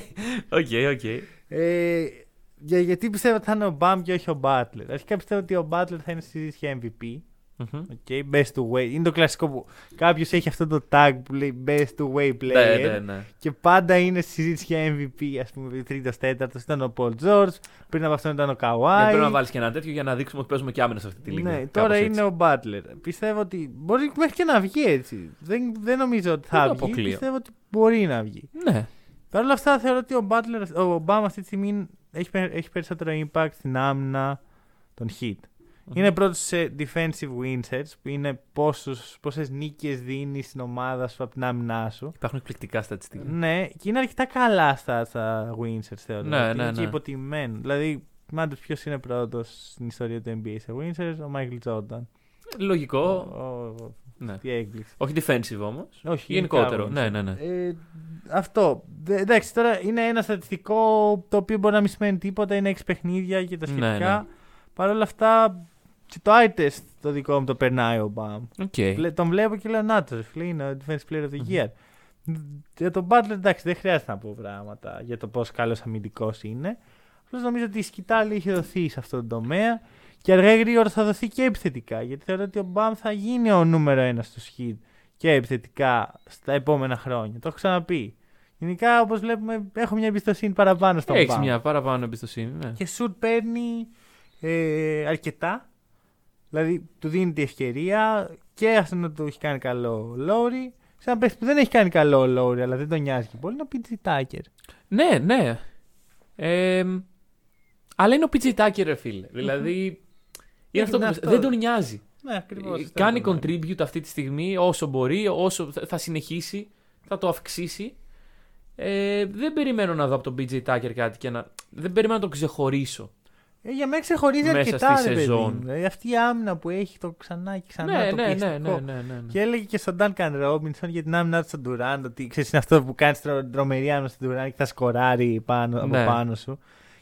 *laughs* ok. ok. Ε, για, γιατί πιστεύω ότι θα είναι ο Μπαμ και όχι ο Butler. Αρχικά πιστεύω ότι ο Butler θα είναι στη συζήτηση για MVP. Μμμ. Okay, best to way. Είναι το κλασικό που κάποιος έχει αυτό το tag που λέει best to way player. Ναι, ναι, ναι. Και πάντα είναι στη συζήτηση για MVP. Α πούμε, τρίτος, τέταρτος ήταν ο Paul George. Πριν από αυτό ήταν ο Δεν Kawhi. πρέπει να βάλεις και ένα τέτοιο για να δείξουμε ότι παίζουμε και άμυνα σε αυτή τη λίγα. Ναι, Κάπως τώρα έτσι. είναι ο Butler. Πιστεύω ότι μπορεί μέχρι και να βγει έτσι. Δεν, δεν νομίζω ότι Δεν θα το βγει. αποκλείω. Πιστεύω ότι μπορεί να βγει. Ναι. Παρ' όλα αυτά θεωρώ ότι ο Butler, ο Obama αυτή τη στιγμή έχει, πε- έχει περισσότερο impact στην άμυνα των hit. Είναι πρώτος σε defensive win sets, που είναι πόσους, πόσες νίκες δίνει στην ομάδα σου από την άμυνά σου. Υπάρχουν εκπληκτικά στατιστικά. Ναι, και είναι αρκετά καλά στα, στα win sets θεωρώ. Ναι, είναι ναι, και ναι. υποτιμημένο. Δηλαδή, θυμάται ποιος είναι πρώτος στην ιστορία του NBA σε win sets, ο Michael Jordan. Λογικό. Ο- ο- Ναι. Τι έκπληξη. Όχι defensive όμως. Όχι, Γενικότερο. γενικά, Ναι, ναι, ναι. Ε, αυτό. Δε- εντάξει, τώρα είναι ένα στατιστικό το οποίο μπορεί να μην σημαίνει τίποτα. Είναι έξι παιχνίδια και τα Ναι, σχετικά. ναι. Παρ' όλα αυτά, Και το eye test το δικό μου το περνάει ο Μπαμ. Okay. Βλέ- Τον βλέπω και λέω να το ρε φίλε, είναι ο defense player of the year. Για τον Butler εντάξει δεν χρειάζεται να πω πράγματα για το πόσο καλός αμυντικός είναι. Απλώς νομίζω ότι η σκητάλη έχει δοθεί σε αυτόν τον τομέα και αργά ή γρήγορα θα δοθεί και επιθετικά. Γιατί θεωρώ ότι ο Μπαμ θα γίνει ο νούμερο ένας στο σχήd και επιθετικά στα επόμενα χρόνια. Το έχω ξαναπεί. Γενικά, όπως βλέπουμε, έχω μια εμπιστοσύνη παραπάνω στον Έχεις Bam. μια παραπάνω εμπιστοσύνη. Ναι. Και σουτ παίρνει ε, αρκετά. Δηλαδή του δίνει τη ευκαιρία και αυτό να του έχει κάνει καλό ο Λόρι. Σε ένα παίχτη που δεν έχει κάνει καλό ο Λόρι, αλλά δεν τον νοιάζει και πολύ, είναι ο Πίτζι Τάκερ. Ναι, ναι. Ε, αλλά είναι ο PJ Tucker, ρε φίλε. Δηλαδή. Είναι αυτό Είναι που αυτό. δεν τον νοιάζει. Ναι, ακριβώς. Ε, Κάνει contribute αυτή τη στιγμή όσο μπορεί, όσο θα θα συνεχίσει, θα το αυξήσει. Ε, δεν περιμένω να δω από τον BJ Tucker κάτι και να. Δεν περιμένω να τον ξεχωρίσω. Ε, για μένα ξεχωρίζει Μέσα αρκετά, στη ρε παιδί σεζόν. μου. Δηλαδή, αυτή η άμυνα που έχει το ξανά και ξανά ναι, το ναι, ναι, πιεστικό. ναι, ναι, ναι, ναι. Και έλεγε και στον Duncan Robinson για την άμυνα του στον Durant ότι ξέρεις είναι αυτό που κάνεις τρομερή άμυνα στον Durant και θα σκοράρει πάνω, από Ναι. πάνω σου.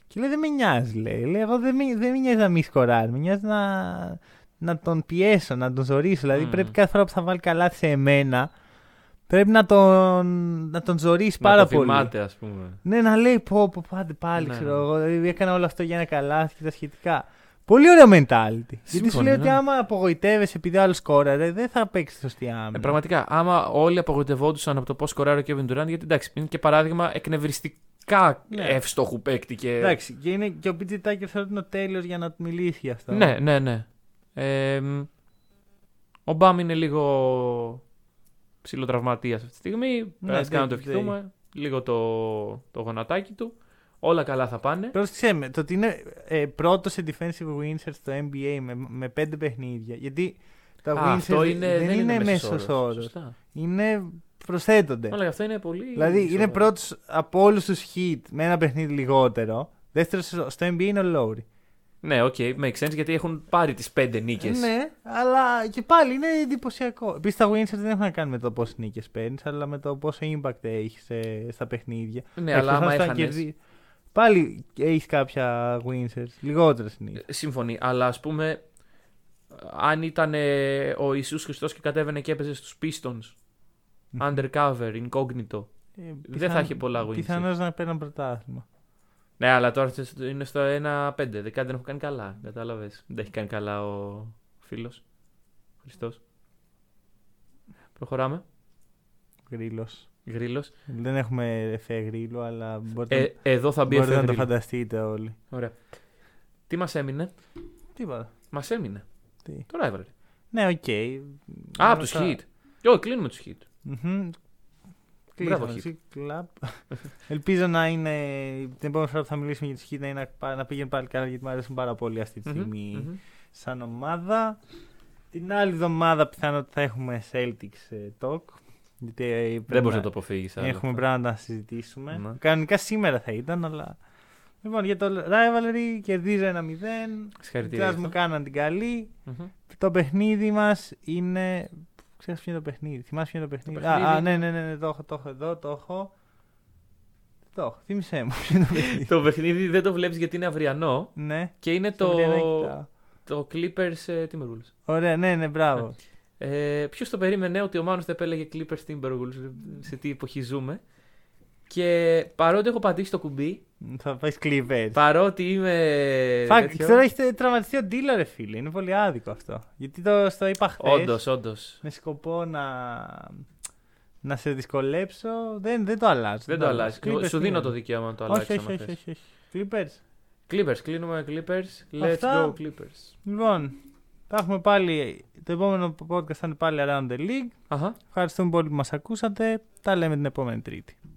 Και λέει δεν με νοιάζει, λέει. λέει εγώ δεν με, δεν με νοιάζει να μην σκοράρει. Με νοιάζει να, να τον πιέσω, να τον ζωρίσω. Δηλαδή Μμμ. πρέπει κάθε φορά που θα βάλει καλάθι σε εμένα πρέπει να τον, να τον ζωρίσει Να πάρα το πολύ. θυμάται, ας πούμε. Ναι, να λέει πω, πω πάτε πάλι, Ναι, ξέρω ναι. εγώ. Δηλαδή έκανα όλο αυτό για ένα καλάθι και τα σχετικά. Πολύ ωραίο mentality. Γιατί σου Σύμφωνοι, λέει ότι ναι. άμα απογοητεύεσαι επειδή άλλος σκόραρε, δεν θα παίξεις σωστή άμυνα. Ε, πραγματικά, άμα όλοι απογοητευόντουσαν από το πώς σκοράρει ο Kevin Durant, γιατί εντάξει, είναι και παράδειγμα εκνευριστικά Ναι. εύστοχου παίκτη. Και... Εντάξει, και, είναι, και ο PG Tucker θεωρώ ότι είναι ο τέλειος για να του μιλήσει γι' αυτό. Ναι, ναι, ναι. Ε, μ, ο Μπαμ είναι λίγο ψηλοτραυματίας αυτή τη στιγμή. Ναι, Ναι, να το day to ευχηθούμε. Λίγο το, το γονατάκι του. Όλα καλά θα πάνε. Πρόσεξε με, το ότι είναι ε, πρώτος σε defensive wins στο NBA με, με πέντε παιχνίδια. Γιατί τα Α, wins αυτό είναι, δεν, είναι μέσος μέσος όρος. Σωστά. Είναι προσθέτονται. Αλλά αυτό είναι πολύ. δηλαδή είναι σοβαρό. πρώτος από όλους τους hit με ένα παιχνίδι λιγότερο. Δεύτερος στο NBA είναι ο Lowry. Ναι, ok, okay, makes sense γιατί έχουν πάρει τις πέντε νίκες. Ναι, αλλά και πάλι είναι εντυπωσιακό. Επίσης τα wins δεν έχουν να κάνουν με το πόσες νίκες παίρνεις, αλλά με το πόσο impact έχεις στα παιχνίδια. Ναι, αλλά άμα Εκτός αν έχανες- κερδί- Πάλι έχεις κάποια win shares, λιγότερα συνήθως. Ε, Σύμφωνοι, αλλά ας πούμε, αν ήταν ε, ο Ιησούς Χριστός και κατέβαινε και έπαιζε στους Pistons, undercover, incognito. Δεν θα έχει πολλά wins. Πιθανώς να παίρνουν πρωτάθλημα. Ναι, αλλά τώρα είναι στο 1-5. Δεκάτι δεν έχουν κάνει καλά. Κατάλαβες. Δεν τα έχει κάνει καλά ο φίλος. Χριστός. Προχωράμε. Γρήλος. Γρήλος. Δεν έχουμε εφέ γρήλο, αλλά μπορείτε, Ε, εδώ θα μπει μπορείτε να το εφεδρύλο. φανταστείτε όλοι. Ωραία. Τι μας έμεινε; Τίποτα. Μας έμεινε. Τι; Το rivalry. Ναι, οκ. Α, Μετά- τους hit. Όχι, κλείνουμε τους hit. Μμμ. Μπράβο, Κλείσαμε, Hit. εσύ, κλαπ. *laughs* Ελπίζω να είναι την επόμενη φορά που θα μιλήσουμε για τη Hit να, είναι, να πήγαινε πάλι καλά γιατί μου αρέσουν πάρα πολύ αυτή τη Μμμ, στιγμή μμμ. σαν ομάδα. Την άλλη εβδομάδα πιθανότητα θα έχουμε Celtics ε, talk. Γιατί ε, πρέπει Δεν μπορείς να- να το αποφύγεις. Έχουμε πράγματα να συζητήσουμε. Ναι. Κανονικά σήμερα θα ήταν, αλλά. Λοιπόν, για το Rivalry κερδίζω ένα 0. Οι Συγχαρητήρια. Jazz μου κάναν την καλή. Μμμ. Το παιχνίδι μας είναι. Ξέρεις ποιο είναι το παιχνίδι. Θυμάσαι ποιο είναι το παιχνίδι; παιχνίδι Α, α, είναι- ναι, ναι, ναι, ναι, το έχω, το έχω εδώ, το έχω. Το έχω. Θύμησέ μου ποιο είναι το παιχνίδι. Το παιχνίδι δεν το βλέπεις γιατί είναι αυριανό ναι. και είναι στο το, Βριανάκι κοιτάω. το Clippers ε, Timberwolves. Ωραία, ναι, ναι, μπράβο. Ε, Ποιος το περίμενε ότι ο Μάνος θα επέλεγε Clippers Timberwolves, σε τι εποχή ζούμε; Και παρότι έχω πατήσει το κουμπί, Θα πάει Clippers. παρότι είμαι. Φακ, τέτοιο- τώρα έχετε τραυματιστεί ο Ντίλο, ρε φίλε. Είναι πολύ άδικο αυτό. Γιατί το στο είπα χθες. Όντως, όντως. Με σκοπό να. Να σε δυσκολέψω. Δεν, δεν το αλλάζω. Δεν το αλλάζει. Clippers Σου δίνω είναι. το δικαίωμα να το Όχι, αλλάξει. όχι, άμα όχι, θες. όχι, όχι. Clippers. Clippers, κλείνουμε Clippers. Let's Αυτά. go Clippers. Λοιπόν, θα έχουμε πάλι. Το επόμενο podcast θα είναι πάλι Around the League. Αχα. Ευχαριστούμε πολύ που μας ακούσατε. Τα λέμε την επόμενη Τρίτη.